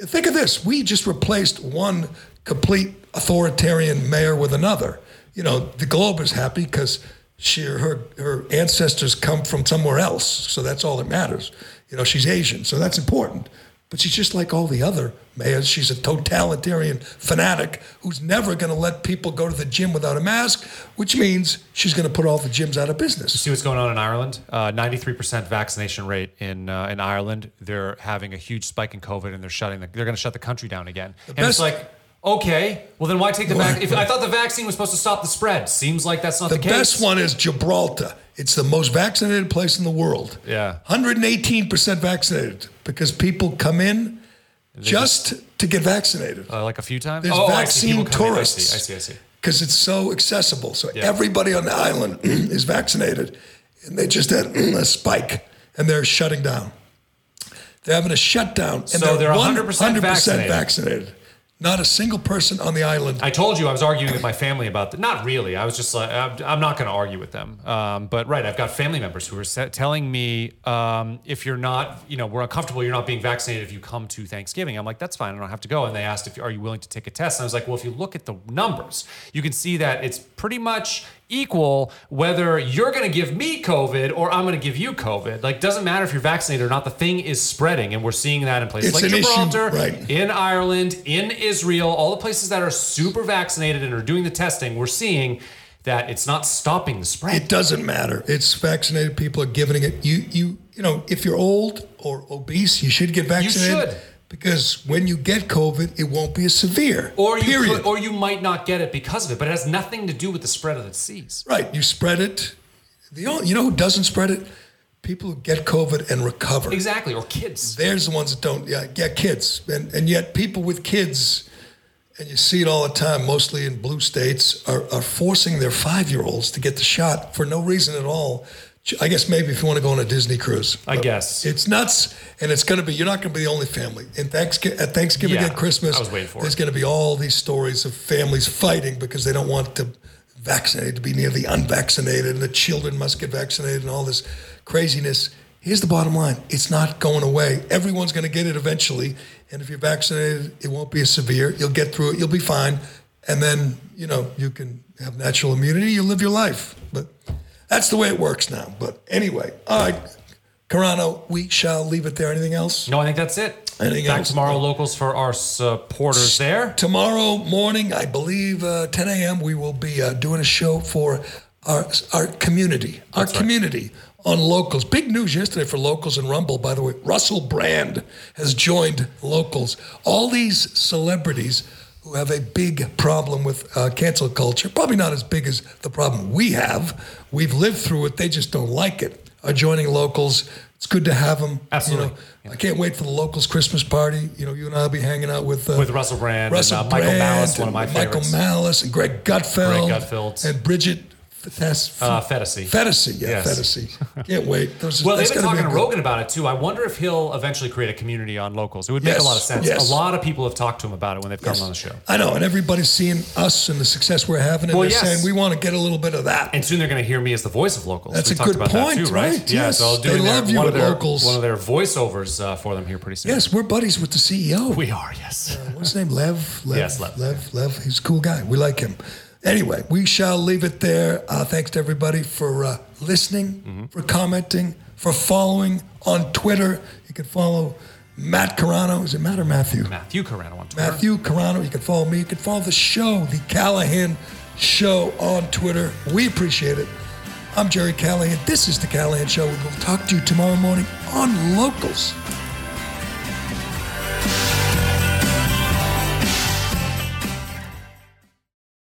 S2: think of this: we just replaced one complete authoritarian mayor with another. You know, the Globe is happy because she her her ancestors come from somewhere else, so that's all that matters. You know, she's Asian, so that's important. But she's just like all the other mayors. She's a totalitarian fanatic who's never going to let people go to the gym without a mask, which means she's going to put all the gyms out of business.
S3: See what's going on in Ireland? Uh, 93% vaccination rate in uh, in Ireland. They're having a huge spike in COVID, and they're shutting. The, they're going to shut the country down again. and it's like, okay, well then why take the vaccine? If I thought the vaccine was supposed to stop the spread, seems like that's not the,
S2: The
S3: case.
S2: The best one is Gibraltar. It's the most vaccinated place in the world.
S3: Yeah.
S2: 118% vaccinated because people come in just to get vaccinated.
S3: Uh, like a few times.
S2: There's
S3: oh, see
S2: vaccine
S3: in. I
S2: tourists.
S3: I see. I see.
S2: Because it's so accessible. So
S3: Yeah.
S2: everybody on the island is vaccinated. And they just had a spike and they're shutting down. They're having a shutdown. And
S3: So they're 100%
S2: 100%
S3: vaccinated.
S2: vaccinated. Not a single person on the island.
S3: I told you I was arguing with my family about that. Not really. I was just like, I'm, I'm not going to argue with them. Um, but right, I've got family members who are sa- telling me um, if you're not, you know, we're uncomfortable, you're not being vaccinated if you come to Thanksgiving. I'm like, that's fine. I don't have to go. And they asked if are you willing to take a test? And I was like, well, if you look at the numbers, you can see that it's pretty much equal whether you're going to give me COVID or I'm going to give you COVID. Like, doesn't matter if you're vaccinated or not. The thing is spreading, and we're seeing that in places
S2: It's
S3: like Gibraltar,
S2: right.
S3: in Ireland, in Israel, all the places that are super vaccinated and are doing the testing, we're seeing that it's not stopping the spread.
S2: It doesn't matter. It's vaccinated people are giving it. You you you know, if you're old or obese, you should get vaccinated.
S3: should.
S2: Because when you get COVID, it won't be as severe.
S3: or you
S2: period.
S3: could, or you might not get it because of it, but it has nothing to do with the spread of the disease.
S2: right. You spread it. The only, you know who doesn't spread it? People who get COVID and recover.
S3: Exactly, or kids.
S2: There's the ones that don't. Yeah, yeah, kids. And and yet people with kids, and you see it all the time, mostly in blue states, are, are forcing their five year olds to get the shot for no reason at all, I guess maybe if you want to go on a Disney cruise.
S3: I guess.
S2: it's nuts, and it's going to be. You're not going to be the only family. In Thanksgiving, at Thanksgiving
S3: Yeah,
S2: and Christmas,
S3: I was waiting for
S2: there's
S3: it.
S2: going to be all these stories of families fighting because they don't want to vaccinate to be near the unvaccinated, and the children must get vaccinated, and all this craziness. Here's the bottom line: it's not going away. Everyone's going to get it eventually, and if you're vaccinated, it won't be as severe. You'll get through it. You'll be fine, and then you know you can have natural immunity. You live your life, but. That's the way it works now. But anyway, all right, Carano, we shall leave it there. Anything else?
S3: No, I think that's it.
S2: Anything
S3: Back
S2: else?
S3: tomorrow, locals for our supporters there.
S2: Tomorrow morning, I believe, uh, 10 a.m., we will be uh, doing a show for our our community, our community on locals. Big news yesterday for locals and Rumble, by the way. Russell Brand has joined locals. All these celebrities who have a big problem with uh, cancel culture, probably not as big as the problem we have. We've lived through it. They just don't like it. Are joining locals. It's good to have them.
S3: Absolutely.
S2: I can't wait for the locals Christmas party. You know, you and I'll be hanging out with uh,
S3: With Russell Brand
S2: Russell
S3: and uh, Michael
S2: Brand
S3: Malice, one of my
S2: Michael
S3: favorites.
S2: Malice and Greg Gutfeld,
S3: Greg Gutfeld.
S2: and Bridget Fettis-
S3: Uh, Phetasy.
S2: Phetasy, yeah,
S3: Yes.
S2: Phetasy. Can't wait. Those,
S3: Well, they've
S2: that's
S3: been talking to Rogan about it too. I wonder if he'll eventually create a community on locals. It would make
S2: Yes,
S3: a lot of sense.
S2: yes.
S3: A lot of people have talked to him about it when they've come on the show.
S2: I know, and everybody's seeing us and the success we're having, and
S3: Well,
S2: they're saying we want to get a little bit of that.
S3: And soon they're going to hear me as the voice of locals.
S2: That's
S3: we
S2: a
S3: talked
S2: good
S3: about
S2: point,
S3: too, right?
S2: right?
S3: Yeah,
S2: Yes.
S3: so I'll do
S2: They
S3: their,
S2: love you
S3: one of their
S2: locals.
S3: one of their voiceovers uh, for them here pretty soon.
S2: yes, we're buddies with the CEO.
S3: we are. Yes.
S2: What's his name? Lev? Lev
S3: Yes, Lev.
S2: Lev. Lev. He's a cool guy. We like him. Anyway, we shall leave it there. Uh, thanks to everybody for uh, listening,
S3: Mm-hmm.
S2: for commenting, for following on Twitter. You can follow Matt Carano. Is it Matt or Matthew?
S3: Matthew Carano on Twitter.
S2: Matthew Carano. You can follow me. You can follow the show, the Callahan Show on Twitter. We appreciate it. I'm Jerry Callahan. This is the Callahan Show. We will talk to you tomorrow morning on Locals.